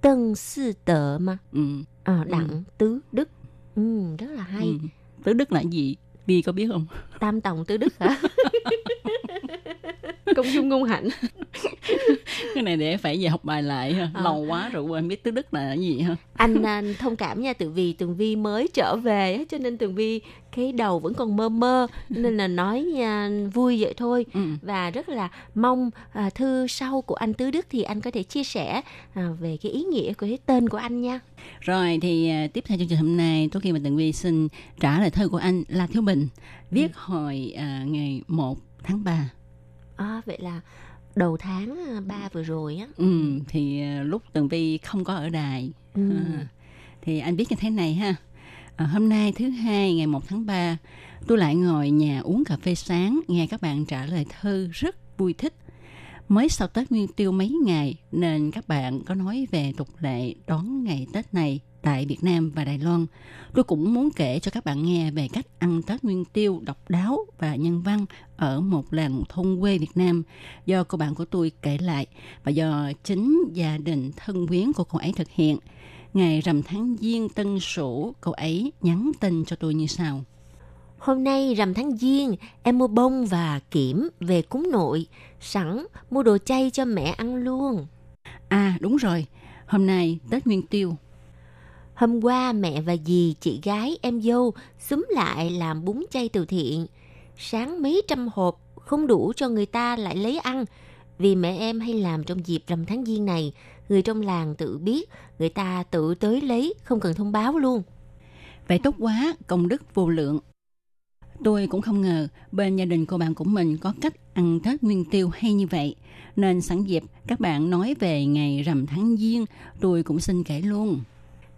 Tân Sư Tợ mà Ừ. Ờ, đặng tứ đức ừ, rất là hay Ừ. Tứ Đức là gì? Bi có biết không? Tam Tòng tứ đức hả [laughs] Công dung ngôn hạnh [laughs] Cái này để phải về học bài lại ha. Ờ. Lâu quá rồi quên biết Tứ Đức là cái gì ha. anh à, thông cảm nha tự vì tường vi mới trở về cho nên tường vi cái đầu vẫn còn mơ mơ nên là nói nha, vui vậy thôi Ừ. và rất là mong à, thư sau của anh tứ đức thì anh có thể chia sẻ à, về cái ý nghĩa của cái tên của anh nha Rồi thì à, tiếp theo chương trình hôm nay Tố Kim và Tường Vi xin trả lời thơ của anh La Thiếu Bình viết hồi à, ngày 1 tháng 3. À, vậy là đầu tháng à, ba vừa rồi á Ừ, thì à, lúc Tường Vi không có ở đài ừ. À, thì anh biết như thế này ha. À, hôm nay thứ hai ngày 1 tháng 3, tôi lại ngồi nhà uống cà phê sáng nghe các bạn trả lời thư rất vui thích. Mới sau Tết Nguyên Tiêu mấy ngày nên các bạn có nói về tục lệ đón ngày Tết này tại Việt Nam và Đài Loan. Tôi cũng muốn kể cho các bạn nghe về cách ăn Tết Nguyên Tiêu độc đáo và nhân văn ở một làng thôn quê Việt Nam do cô bạn của tôi kể lại và do chính gia đình thân quyến của cô ấy thực hiện. Ngày rằm tháng Giêng Tân Sửu, cậu ấy nhắn tin cho tôi như sau. Hôm nay rằm tháng Giêng, em mua bông và kiểm về cúng nội, sẵn mua đồ chay cho mẹ ăn luôn. À đúng rồi, hôm nay Tết Nguyên Tiêu. Hôm qua mẹ và dì, chị gái, em dâu xúm lại làm bún chay từ thiện. Sáng mấy trăm hộp, không đủ cho người ta lại lấy ăn. Vì mẹ em hay làm trong dịp rằm tháng Giêng này, người trong làng tự biết, người ta tự tới lấy, không cần thông báo luôn. Vậy tốt quá, công đức vô lượng. Tôi cũng không ngờ bên gia đình cô bạn của mình có cách ăn Tết Nguyên Tiêu hay như vậy. Nên sẵn dịp các bạn nói về ngày rằm tháng Giêng, tôi cũng xin kể luôn.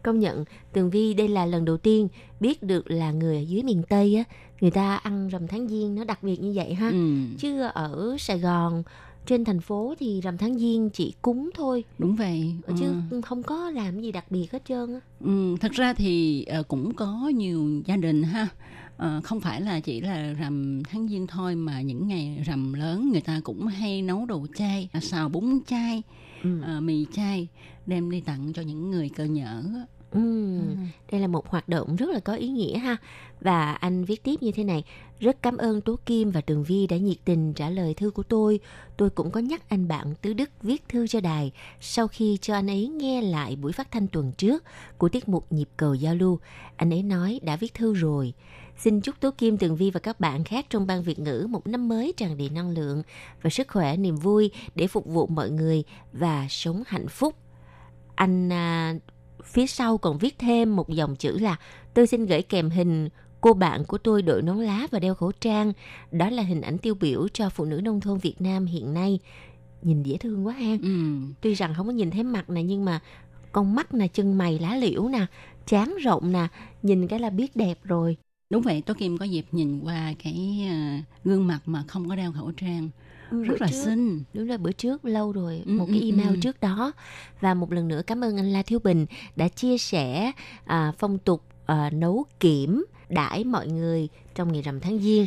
Công nhận, Tường Vi đây là lần đầu tiên biết được là người ở dưới miền Tây á, người ta ăn rằm tháng Giêng nó đặc biệt như vậy ha. Ừ, Chứ ở Sài Gòn, trên thành phố thì rằm tháng Giêng chỉ cúng thôi, đúng vậy. chứ Ừ. không có làm gì đặc biệt hết trơn á. Ừ, thật ra thì ờ, cũng có nhiều gia đình ha Ờ, không phải là chỉ là rằm tháng giêng thôi mà những ngày rằm lớn người ta cũng hay nấu đồ chay à, xào bún chay Ừ. ờ, mì chay đem đi tặng cho những người cơ nhở á. Ừ. Đây là một hoạt động rất là có ý nghĩa ha. Và anh viết tiếp như thế này, Rất cảm ơn Tố Kim và Tường Vi đã nhiệt tình trả lời thư của tôi. Tôi cũng có nhắc anh bạn Tứ Đức viết thư cho đài sau khi cho anh ấy nghe lại buổi phát thanh tuần trước của tiết mục Nhịp cầu giao lưu. Anh ấy nói đã viết thư rồi. Xin chúc Tố Kim, Tường Vi và các bạn khác trong ban Việt ngữ một năm mới tràn đầy năng lượng và sức khỏe, niềm vui để phục vụ mọi người và sống hạnh phúc. Anh à, phía sau còn viết thêm một dòng chữ là tôi xin gửi kèm hình cô bạn của tôi đội nón lá và đeo khẩu trang. Đó là hình ảnh tiêu biểu cho phụ nữ nông thôn Việt Nam hiện nay. Nhìn dễ thương quá ha. Ừ. Tuy rằng không có nhìn thấy mặt nè nhưng mà con mắt nè, chân mày lá liễu nè, trán rộng nè, nhìn cái là biết đẹp rồi. Đúng vậy, Tố Kim có dịp nhìn qua cái à, gương mặt mà không có đeo khẩu trang. Ừ, Rất là trước- xinh. Đúng là bữa trước lâu rồi Ừ, một cái ừ, email ừ. trước đó và một lần nữa cảm ơn anh La Thiếu Bình đã chia sẻ à, phong tục à, nấu kiểm đãi mọi người trong ngày rằm tháng giêng.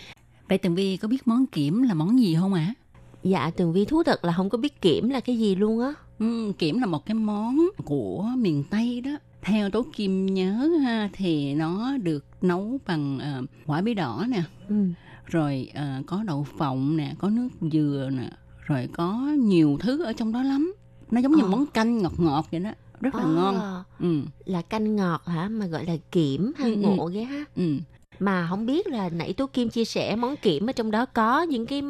Vậy Tường Vi có biết món kiểm là món gì không ạ? Dạ Tường Vi thú thật là không có biết kiểm là cái gì luôn á. Ừ, kiểm là một cái món của miền Tây đó. Theo Tố Kim nhớ ha, thì nó được nấu bằng ờ, quả bí đỏ nè, Ừ. rồi ờ, có đậu phộng nè, có nước dừa nè, rồi có nhiều thứ ở trong đó lắm. Nó giống như Ờ. món canh ngọt ngọt vậy đó, rất là À, ngon. Ừ, Là canh ngọt hả mà gọi là kiểm ha Ừ, ừ. ngộ ghê ha. ừ. Mà không biết là nãy Tố Kim chia sẻ món kiểm ở trong đó có những cái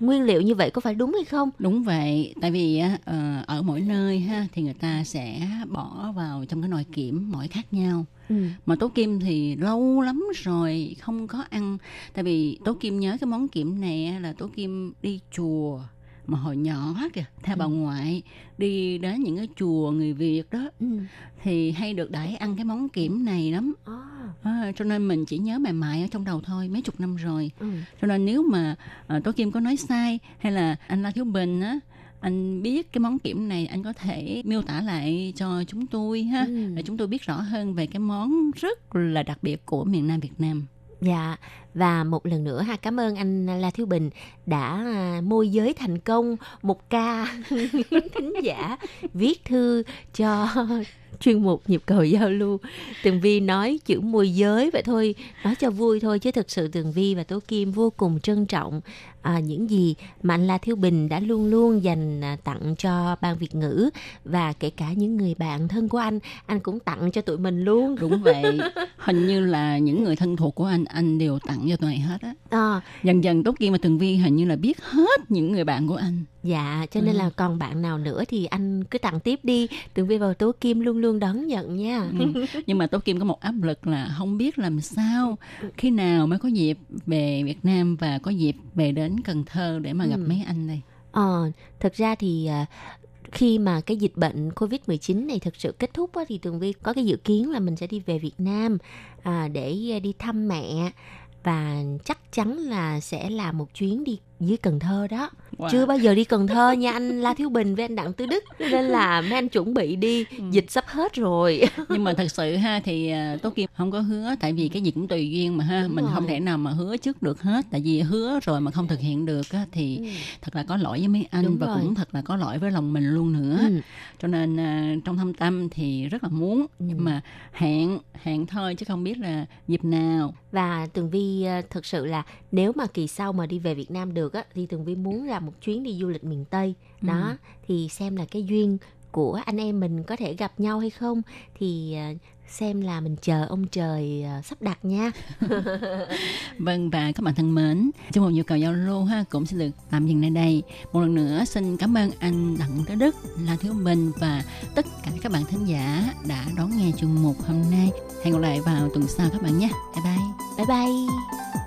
nguyên liệu như vậy có phải đúng hay không? Đúng vậy, tại vì ờ, ở mỗi nơi ha thì người ta sẽ bỏ vào trong cái nồi kiểm mỗi khác nhau. Ừ. Mà Tố Kim thì lâu lắm rồi không có ăn. Tại vì Tố Kim nhớ cái món kiểm này là Tố Kim đi chùa mà hồi nhỏ kìa, theo bà ngoại đi đến những cái chùa người Việt đó Ừ. thì hay được đãi ăn cái món kiểm này lắm. À, À, cho nên mình chỉ nhớ mày mại ở trong đầu thôi, mấy chục năm rồi. ừ. Cho nên nếu mà uh, Tố Kim có nói sai hay là anh La Thiếu Bình á anh biết cái món kiểm này anh có thể miêu tả lại cho chúng tôi ha Ừ. để chúng tôi biết rõ hơn về cái món rất là đặc biệt của miền Nam Việt Nam. Dạ và một lần nữa ha cảm ơn anh La Thiếu Bình đã à, môi giới thành công một ca [laughs] thính giả viết thư cho [laughs] chuyên mục nhịp cầu giao lưu. Tường Vi nói chữ môi giới vậy thôi nói cho vui thôi chứ thực sự Tường Vi và Tố Kim vô cùng trân trọng à, những gì mà anh La Thiếu Bình đã luôn luôn dành à, tặng cho ban Việt ngữ và kể cả những người bạn thân của anh anh cũng tặng cho tụi mình luôn. Đúng vậy, hình như là những người thân thuộc của anh anh đều tặng cho tụi này hết á. à, Dần dần Tố Kim và Tường Vi hình như là biết hết những người bạn của anh. Dạ, cho nên Ừ. là còn bạn nào nữa thì anh cứ tặng tiếp đi. Tường Vi và Tố Kim luôn luôn đón nhận nha. Ừ. Nhưng mà Tố Kim có một áp lực là không biết làm sao khi nào mới có dịp về Việt Nam và có dịp về đến Cần Thơ để mà gặp Ừ. mấy anh đây. Ờ, thực ra thì à, khi mà cái dịch bệnh Covid-19 này thực sự kết thúc á, thì Tường Vi có cái dự kiến là mình sẽ đi về Việt Nam à, để à, đi thăm mẹ và chắc chắn là sẽ là một chuyến đi dưới Cần Thơ đó. Wow. Chưa bao giờ đi Cần Thơ nha anh La Thiếu Bình với anh Đặng Tứ Đức nên là mấy anh chuẩn bị đi, Ừ. dịch sắp hết rồi. [laughs] nhưng mà thật sự ha thì à, Tố Kim không có hứa tại vì cái gì cũng tùy duyên mà ha Đúng mình rồi. không thể nào mà hứa trước được hết tại vì hứa rồi mà không thực hiện được á, thì thật là có lỗi với mấy anh Đúng và rồi. cũng thật là có lỗi với lòng mình luôn nữa Ừ. cho nên à, trong thâm tâm thì rất là muốn Ừ. nhưng mà hẹn hẹn thôi chứ không biết là dịp nào Và Tường Vi ờ, thực sự là nếu mà kỳ sau mà đi về Việt Nam được á thì Tường Vi muốn làm một chuyến đi du lịch miền Tây. Đó Ừ. thì xem là cái duyên của anh em mình có thể gặp nhau hay không thì ờ, xem là mình chờ ông trời ờ, sắp đặt nha. [laughs] Vâng và các bạn thân mến, trong một nhu cầu giao lưu ha cũng sẽ được tạm dừng nơi đây. Một lần nữa xin cảm ơn anh Đặng Tới Đức, La Thiếu Bình và tất cả các bạn thính giả đã đón nghe chương mục hôm nay. Hẹn gặp lại vào tuần sau các bạn nhé. Bye bye. Bye bye.